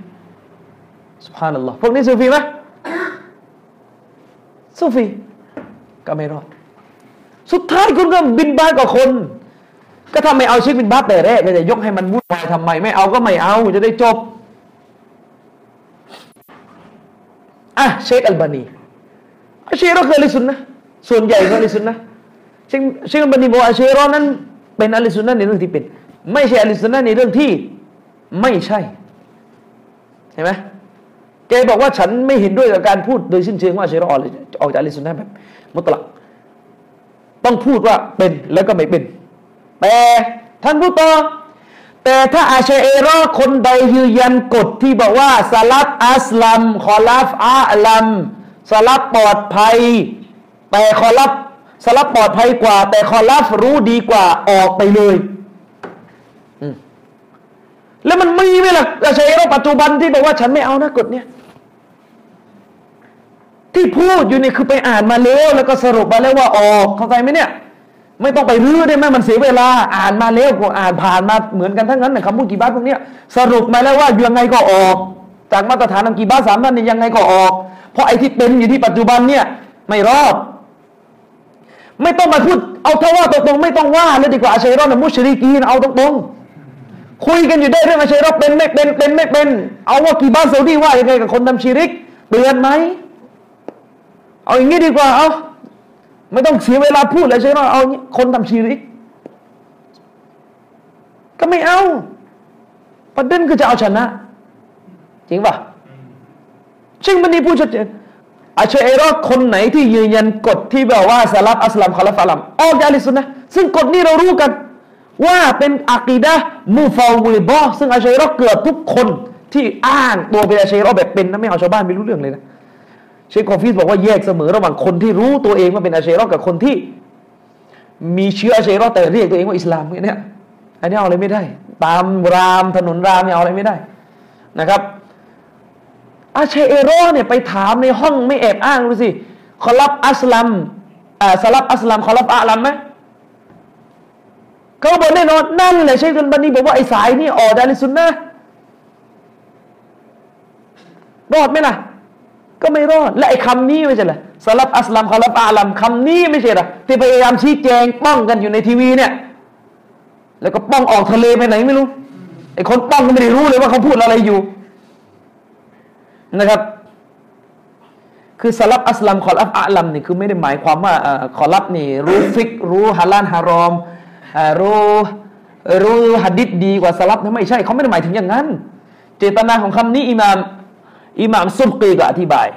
Speaker 1: สุภานัลลอฮ์พวกนี้ซูฟีไหมซูฟีก็ไม่รอดสุดท้ายคุณก็บินบ้านกับคน ก็ทำไม่เอาชีวิตบินบาแต่แรกจะยกให้มันวุ่นวายทำไม ไม่เอาก็ไม่เอาจะได้จบอะเชคอัลบานีอาชีรอเคยลิสุนนะส่วนใหญ่ก็ลิสุนนะเชคเชคอัลบานีบอกอาเชีรอนั้น เป็นอลิสุนนะในเรื่องที่เป็น ไม่ใช่อลิสุนนะในเรื่องที่ไม่ใช่เห็นไหม แกบอกว่าฉันไม่เห็นด้วยกับการพูดโดยสิ้นเชิงว่าอาชีรอออกจากอลิสุนนะแบบมุตละต้องพูดว่าเป็นแล้วก็ไม่เป็น แต่ท่านผู้ต่อแต่ถ้าอาชัยเอรอคนใดยืนยันกฎที่บอกว่าสลับอัสลัมคอลัฟอาลัมสลับปลอดภัย แต่คอลับสลับปลอดภัยกว่า แต่คอลัฟรู้ดีกว่าออกไปเลย แล้วมันมีไหมล่ะอาชัยเรปัจจุบันที่บอกว่าฉันไม่เอานะกฎเนี้ยที่พูดอยู่นี่คือไปอ่านมาแล้วแล้วก็สรุปมาแล้วว่าออกเข้าใจไหมเนี่ย ไม่ต้องไปรื้อได้ไหมมันเสียเวลา อ่านมาแล้วกอ่านผ่านมาเหมือนกันทั้งนั้นนะคำพูดกี่บ้านพวกนี้สรุปมาแล้วว่ายังไงก็ออก จากมาตรฐานอังกีบ้าสามนั่นนี่ยังไงก็ออก เพราะไอ้ที่เป็นอยู่ที่ปัจจุบันเนี่ยไม่รอดไม่ต้องมาพูดเอาเท่าว่าตรงๆไม่ต้องว่าเลยดีกว่าอาชัยรอดมุชริกีนเอาตรงๆ คุยกันอยู่ได้เรื่องอาชัยรอดเป็นไม่เป็นเป็นไม่เป็น เอาว่ากี่บ้านซาอุดีว่ายังไงกับคนทำชิริกเตือนไหมเอาอย่างนี้ดีกว่าเอาไม่ต้องเสียเวลาพูดเลยใช่ไหมเอาคนทำชีริก ก็ไม่เอาประเด็นคือจะเอาชนะ จริงป่ะชิงบันนี้พูดชัดเจนอาชเอรอคนไหนที่ยืนยันกฎที่แบบว่าสลับอัสลัมคอลฟาลัมออกจากลิสุนนะซึ่งกฎนี้เรารู้กัน ว่าเป็นอักีดะมูฟาวิบอซึ่งอาเชเอรอเกือบทุกคนที่อ้างตัวเป็นอาเชเอรอแบบเป็นนะไม่เอาชาวบ้านไม่รู้เรื่องเลยนะเชคคอฟิสบอกว่าแยกเสมอระหว่างคนที่รู้ตัวเองว่าเป็นอาเชรอกับคนที่ มีเชื้ออาเชรอแต่เรียกตัวเองว่าอิสลามเนี่ยอันนี้เอาอะไรไม่ได้ ตามรามถนนรามเนี่ยเอาอะไรไม่ได้นะครับอาเชรอเนี่ยไปถามในห้องไม่แอบอ้างดูสิคอลับอัสลัมอ่าสลับอัสลัมคอลับอาลัมไหม เขาบอกแน่นอนนั่นแหละเชคกันบันนี้บอกว่าไอ้สายนี่ออกดาลิสุนนะรอดไหมล่ะ ก็ไม่รอด และไอ้คำนี้ไม่ใช่เหรอสลับอัสลัมคอลับอาลัมคำนี้ไม่ใช่เหรอที่พยายามชี้แจงป้องกันอยู่ในทีวีเนี่ย แล้วก็ป้องออกทะเลไปไหนไม่รู้ไอ้คนป้องก็ไม่ได้รู้เลยว่าเขาพูดอะไรอยู่นะครับ คือสลับอัสลัมคอลับอาลัมนี่คือไม่ได้หมายความว่าคอลับนี่รู้ฟิกรู้ฮาลานฮารอม รู้รู้ฮัดดิษดีกว่าสลับนะไม่ใช่เขาไม่ได้หมายถึงอย่างนั้น เจตนาของคำนี้อิมามอิหม่ามซุบกีก็อธิบาย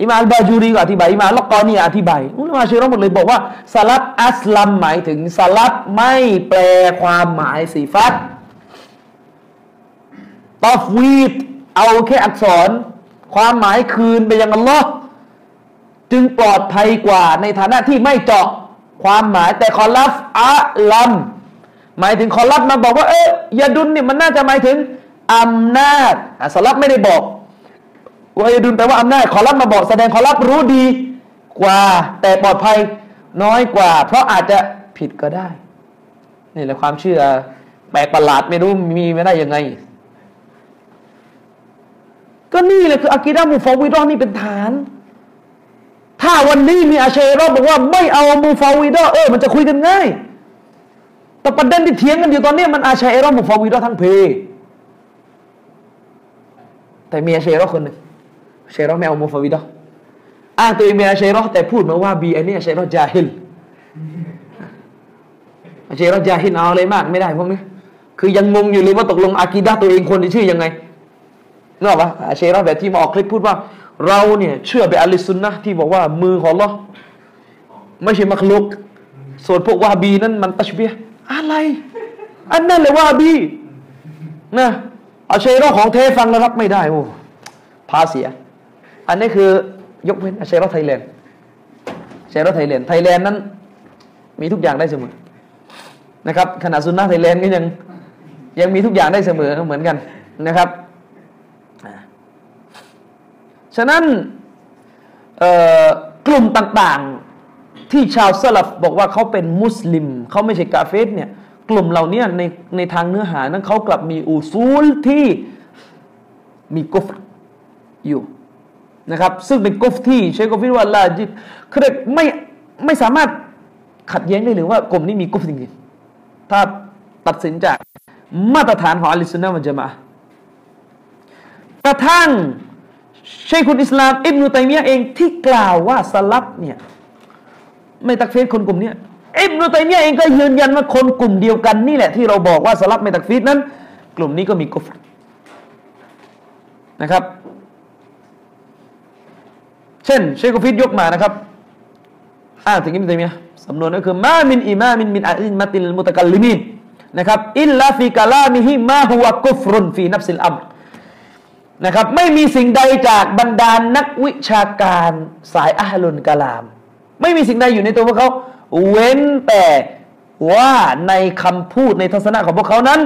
Speaker 1: อิหม่ามบาจูรีก็อธิบายอิหม่ามละกกอนีอธิบายอุลามะชิรอหมดเลยบอกว่าสลับอัสลัมหมายถึงสลับไม่แปลความหมายสีฟัดตอฟวีดเอาแค่อักษร ความหมายคืนไปยังอัลลอฮ์จึงปลอดภัยกว่าในฐานะที่ไม่เจาะ ความหมายแต่คอลัฟอะลัมหมายถึงคอลัฟมาบอกว่าเอ๊ยาดุนเนี่ยมันน่าจะหมายถึงอำนาจสลับไม่ได้บอกวายาดุลแปลว่าอำนาจขอรับมาบอกแสดงขอรับรู้ดีกว่า แต่ปลอดภัยน้อยกว่า เพราะอาจจะผิดก็ได้นี่แหละความเชื่อแปลกประหลาดไม่รู้มีไม่ได้ยังไง ก็นี่แหละคืออากิดามูฟาวิดอนี่เป็นฐาน ถ้าวันนี้มีอาเชรอบอกว่าไม่เอามูฟาวิดอเออมันจะคุยกันง่าย แต่ประเด็นที่เถียงกันอยู่ตอนนี้มันอาเชรอมูฟาวิดอทั้งเพแต่มีอาเชรอคนหนึ่งเชรอไม่เอามุฟาวิดะอ้างตัวเองเป็นอาเชรอแต่พูดมาว่าบีอันนี้อาเชรอจาฮิลอาเชรอจาฮิลเอาอะไรมากไม่ได้พวกนี้คือยังงงอยู่เลยว่าตกลงอากีดะตัวเองคนที่ชื่อยังไงนึกออกปะอาเชรอแบบที่มาออกคลิปพูดว่า เราเนี่ยเชื่อไปอัลิสุนนะที่บอกว่ามือของลอไม่ใช่มักลุก ส่วนพวกวาบีนั้นมันตัชเบียอะไร อันนั้นเลยวาบีนะอาชัยรอของเทฟังแล้วรับไม่ได้โอ้พาเสีย อันนี้คือยกเว้นอาชัยรอไทยแลนด์อาชัยรอ Thailand Thailand นั้น มีทุกอย่างได้เสมอนะครับคณะซุนนะไทยแลนด์ก็ยังยังมีทุกอย่างได้เสมอเหมือนกันนะครับ ฉะนั้นกลุ่มต่างๆที่ชาวสลัฟบอกว่าเขาเป็นมุสลิมเขาไม่ใช่กาเฟรเนี่ยกลุ่มเหล่านี้ในในทางเนื้อหานั้นเขากลับมีอุซูลที่มีกุฟร์อยู่นะครับ ซึ่งเป็นกุฟที่เชคกฟิรว่าลาจิตคือไม่ไม่สามารถขัดแย้งได้เลยว่ากลุ่มนี้มีกุฟจริงๆถ้าตัดสินจากมาตรฐานของอัลลิสุนนะมันจะมากระทั่ง เชคุนอิสลามอิบนุตัยมียะเองที่กล่าวว่าสลับเนี่ยไม่ตักเฟซคนกลุ่มนี้อิบนุตัยมียะเองก็ยืนยันว่าคนกลุ่มเดียวกันนี่แหละที่เราบอกว่าสลับไม่ตักฟีดนั้น กลุ่มนี้ก็มีกุฟร์นะครับ เช่น เชคุฟิดยกมานะครับอ้างถึงอิบนุตัยมียะสำนวนก็คือما من إمام من أئمة المتكلمين นะครับ إلا في كلامهم ما هو كفر في نفس الأمر นะครับไม่มีสิ่งใดจากบรรดานักวิชาการสายอะฮ์ลุลกะลาม ไม่มีสิ่งใดอยู่ในตัวพวกเขา เว้นแต่ว่าในคำพูดในทัศนะของพวกเขานั้น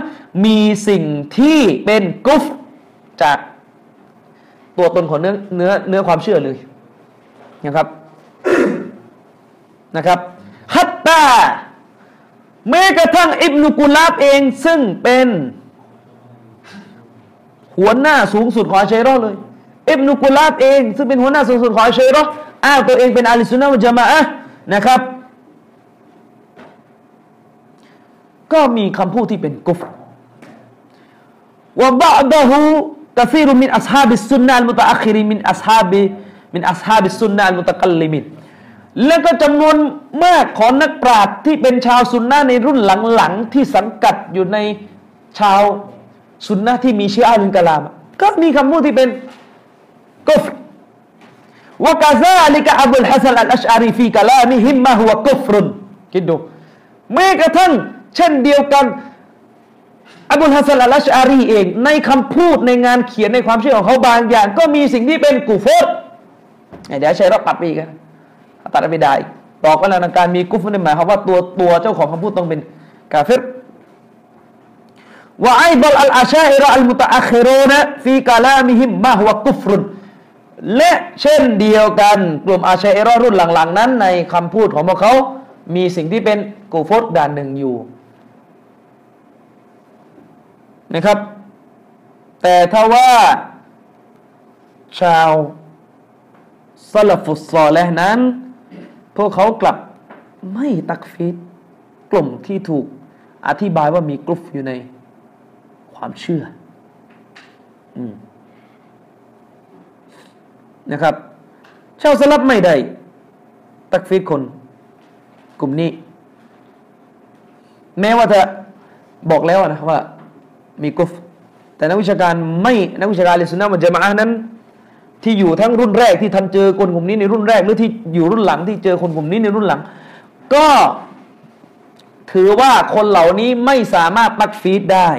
Speaker 1: มีสิ่งที่เป็นกุฟจากตัวตนของเนื้อเนื้อเนื้อความเชื่อเลยนะครับนะครับฮัตตาแม้กระทั่งอิบนุกุลาบเองซึ่งเป็น หัวหน้าสูงสุดของชัยรอเลยอิบนุกุลาบเอง ซึ่งเป็นหัวหน้าสูงสุดของชัยรออ้าวตัวเองเป็นอาลิสุนนะมุจมาอะนะครับ ก็มีคำพูดที่เป็นกุฟว่าบาดะฮูกะซีรุมินอัศฮาบิสุนนะมุตะอัคริมินอัศฮาบิมินอัศฮาบิสุนนะมุตะกัลลิมินแล้วก็จำนวนมากของนักปราชญ์ที่เป็นชาวสุนนะในรุ่นหลังๆที่สังกัดอยู่ในชาว สุนนะที่มีชีอะลุนกะลาม ก็มีคำพูดที่เป็นกุฟวกาซาลิกะอับุลฮัสซันอัลอัชอารีฟีกะลามิฮิมมาฮุวกุฟรุนคิดดูแม้กระทั่งเช่นเดียวกันอับุลฮัสซันอัลอัชอารีเอง ในคำพูดในงานเขียนในความเชื่อของเขาบางอย่าง ก็มีสิ่งที่เป็นกุฟรเดี๋ยวใช้รับปัดปีกันตัดไม่ได้บอกว่าในการมีกุฟรนี่หมายความว่าตัวตัวเจ้าของคำพูดต้องเป็นกาเฟร ว่าไอ้บอลอัลอาชาอิรอัลมุตะอัคโรนะฟีกาลามิฮิมมาฮวกุฟรุนและเช่นเดียวกันกลุ่มอาชาอิรอรุ่นหลัง ๆ นั้น ในคำพูดของพวกเขา มีสิ่งที่เป็นกูฟตด่านหนึ่งอยู่นะครับ แต่ถ้าว่า ชาวซาลฟุตซอลและนั้น พวกเขากลับไม่ตักฟีดกลุ่มที่ถูกอธิบายว่ามีกลุ่มอยู่ใน ความเชื่ออนะครับ ชาวสลับไม่ได้ ตักฟีดคน กลุ่มนี้ แม้ว่าจะบอกแล้วนะว่า มีกุฟ แต่นักวิชาการไม่นักวิชาการเลสุนนะมันจะมานั้น ที่อยู่ทั้งรุ่นแรกที่ทันเจอคนกลุ่มนี้ในรุ่นแรกหรือที่อยู่รุ่นหลังที่เจอคนกลุ่มนี้ในรุ่นหลัง ก็ถือว่าคนเหล่านี้ไม่สามารถตักฟีดได้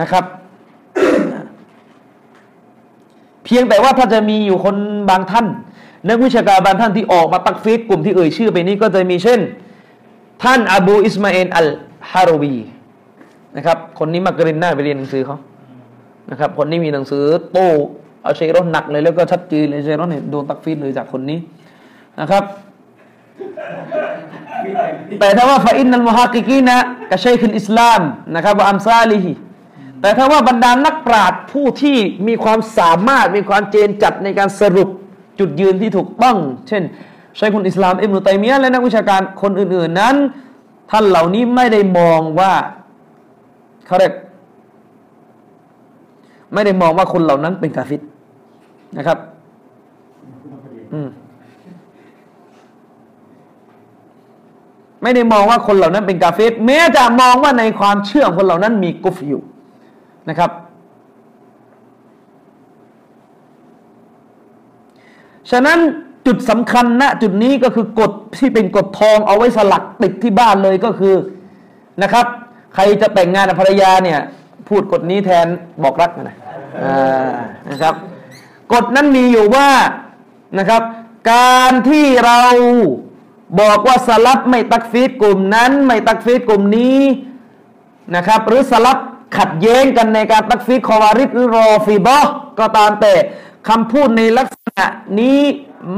Speaker 1: นะครับ เพียงแต่ว่าถ้าจะมีอยู่คนบางท่าน นักวิชาการบางท่านที่ออกมาตักฟีดกลุ่มที่เอ่ยชื่อไปนี้ก็จะมีเช่น ท่านอบูอิสมาเอลอัลฮารวีนะครับ คนนี้มากรินหน้าไปเรียนหนังสือเขานะครับ คนนี้มีหนังสือโตเอาเชรอนหนักเลยแล้วก็ชัดเจนเลยเชรอนเนี่ยโดนตักฟีดเลยจากคนนี้นะครับ แต่ถ้าว่าฟาอินนัลมุฮักิกีนะกะชัยคุนอิสลามนะครับว่าอัมซาลีฮี แต่ถ้าว่าบรรดานักปราชญ์ผู้ที่มีความสามารถมีความเจนจัดในการสรุปจุดยืนที่ถูกต้อง เช่นชัยคุณอิสลามอิบนุตัยมียะและนักวิชาการคนอื่น ๆ นั้น ท่านเหล่านี้ไม่ได้มองว่าเขาเรียกไม่ได้มองว่าคนเหล่านั้นเป็นกาฟิดนะครับมไม่ได้มองว่าคนเหล่านั้นเป็นกาเฟตแม้จะมองว่าในความเชื่อของคนเหล่านั้นมีกุฟอยู่ นะครับ ฉะนั้นจุดสำคัญณจุดนี้ก็คือกฎที่เป็นกฎทองเอาไว้สลักติดที่บ้านเลยก็คือนะครับ ใครจะแต่งงานกับภรรยาเนี่ย พูดกฎนี้แทนบอกรักนะนะครับ กฎนั้นมีอยู่ว่านะครับ การที่เราบอกว่าสลับไม่ตักฟีดกลุ่มนั้น ไม่ตักฟีดกลุ่มนี้นะครับ หรือสลับ ขัดแย้งกันในการตักฟีคอวาริดหรือรอฟีบอก็ตามแต่คำพูดในลักษณะนี้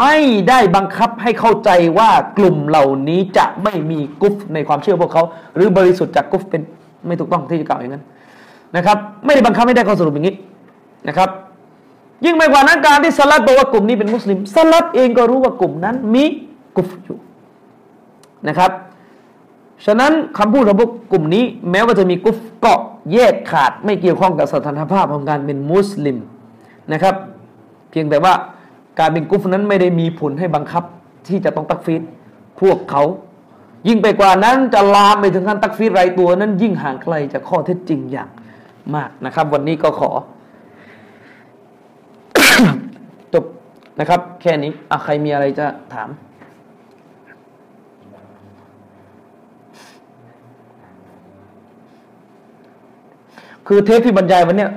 Speaker 1: ไม่ได้บังคับให้เข้าใจว่ากลุ่มเหล่านี้จะไม่มีกุฟในความเชื่อพวกเขา หรือบริสุทธิ์จากกุฟเป็นไม่ถูกต้องที่จะกล่าวอย่างนั้นนะครับ ไม่ได้บังคับไม่ได้ข้อสรุปอย่างนี้นะครับ ยิ่งไปกว่านั้นการที่สลัดบอกว่ากลุ่มนี้เป็นมุสลิมสลัดเองก็รู้ว่ากลุ่มนั้นมีกุฟอยู่นะครับ ฉะนั้นคำพูดของพวกกลุ่มนี้ แม้ว่าจะมีกุฟก็แยกขาดไม่เกี่ยวข้องกับสถานภาพของการเป็นมุสลิมนะครับ เพียงแต่ว่าการเป็นกุฟนั้นไม่ได้มีผลให้บังคับที่จะต้องตักฟีดพวกเขา ยิ่งไปกว่านั้นจะลามไปถึงขั้นตักฟีดรายตัวนั้น ยิ่งห่างไกลจากข้อเท็จจริงอย่างมากนะครับ วันนี้ก็ขอจบนะครับ แค่นี้อะใครมีอะไรจะถาม คือเทปที่บรรยายวันเนี้ย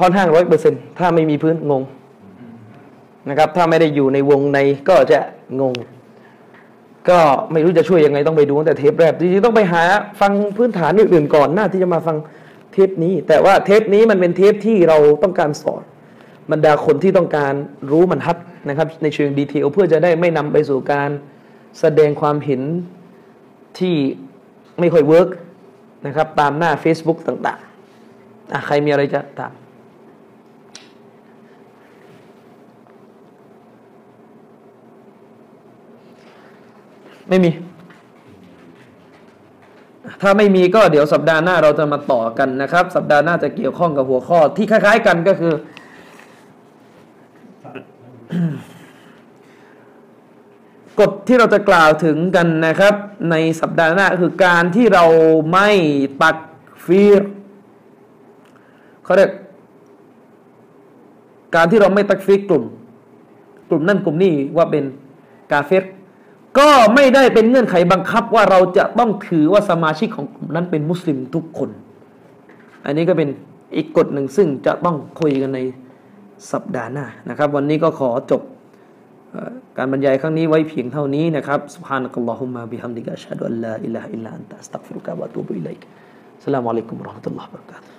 Speaker 1: ค่อนข้างร้อยเปอร์เซ็นถ้าไม่มีพื้นงงนะครับ ถ้าไม่ได้อยู่ในวงในก็จะงง ก็ไม่รู้จะช่วยยังไงต้องไปดูแต่เทปแรกจริงๆต้องไปหาฟังพื้นฐานอื่นๆก่อนหน้าที่จะมาฟังเทปนี้ แต่ว่าเทปนี้มันเป็นเทปที่เราต้องการสอนบรรดาคนที่ต้องการรู้มันฮัจญ์นะครับ ในเชิง detail เพื่อจะได้ไม่นำไปสู่การแสดงความเห็นที่ไม่ค่อย work นะครับตามหน้า Facebook ต่างๆ อะใครมีอะไรจะถามไม่มี ถ้าไม่มีก็เดี๋ยวสัปดาห์หน้าเราจะมาต่อกันนะครับ สัปดาห์หน้าจะเกี่ยวข้องกับหัวข้อ ที่คล้าย ๆ กันก็คือ กฎที่เราจะกล่าวถึงกันนะครับ ในสัปดาห์หน้าคือการที่เราไม่ตักฟีร เขาเรียกการที่เราไม่ตักฟีรกลุ่ม กลุ่มนั่นกลุ่มนี้ว่าเป็นกาเฟรก็ไม่ได้เป็นเงื่อนไขบังคับว่าเราจะต้องถือว่าสมาชิกของกลุ่มนั้นเป็นมุสลิมทุกคน อันนี้ก็เป็นอีกกฎหนึ่งซึ่งจะต้องคุยกันในสัปดาห์หน้านะครับ วันนี้ก็ขอจบการบรรยายครั้งนี้ไว้เพียงเท่านี้นะครับ سبحانك اللهم بحمدك أشهد أن لا إله إلا أنت أستغفرك وأتوب إليك السلام عليكم ورحمة الله وبركاته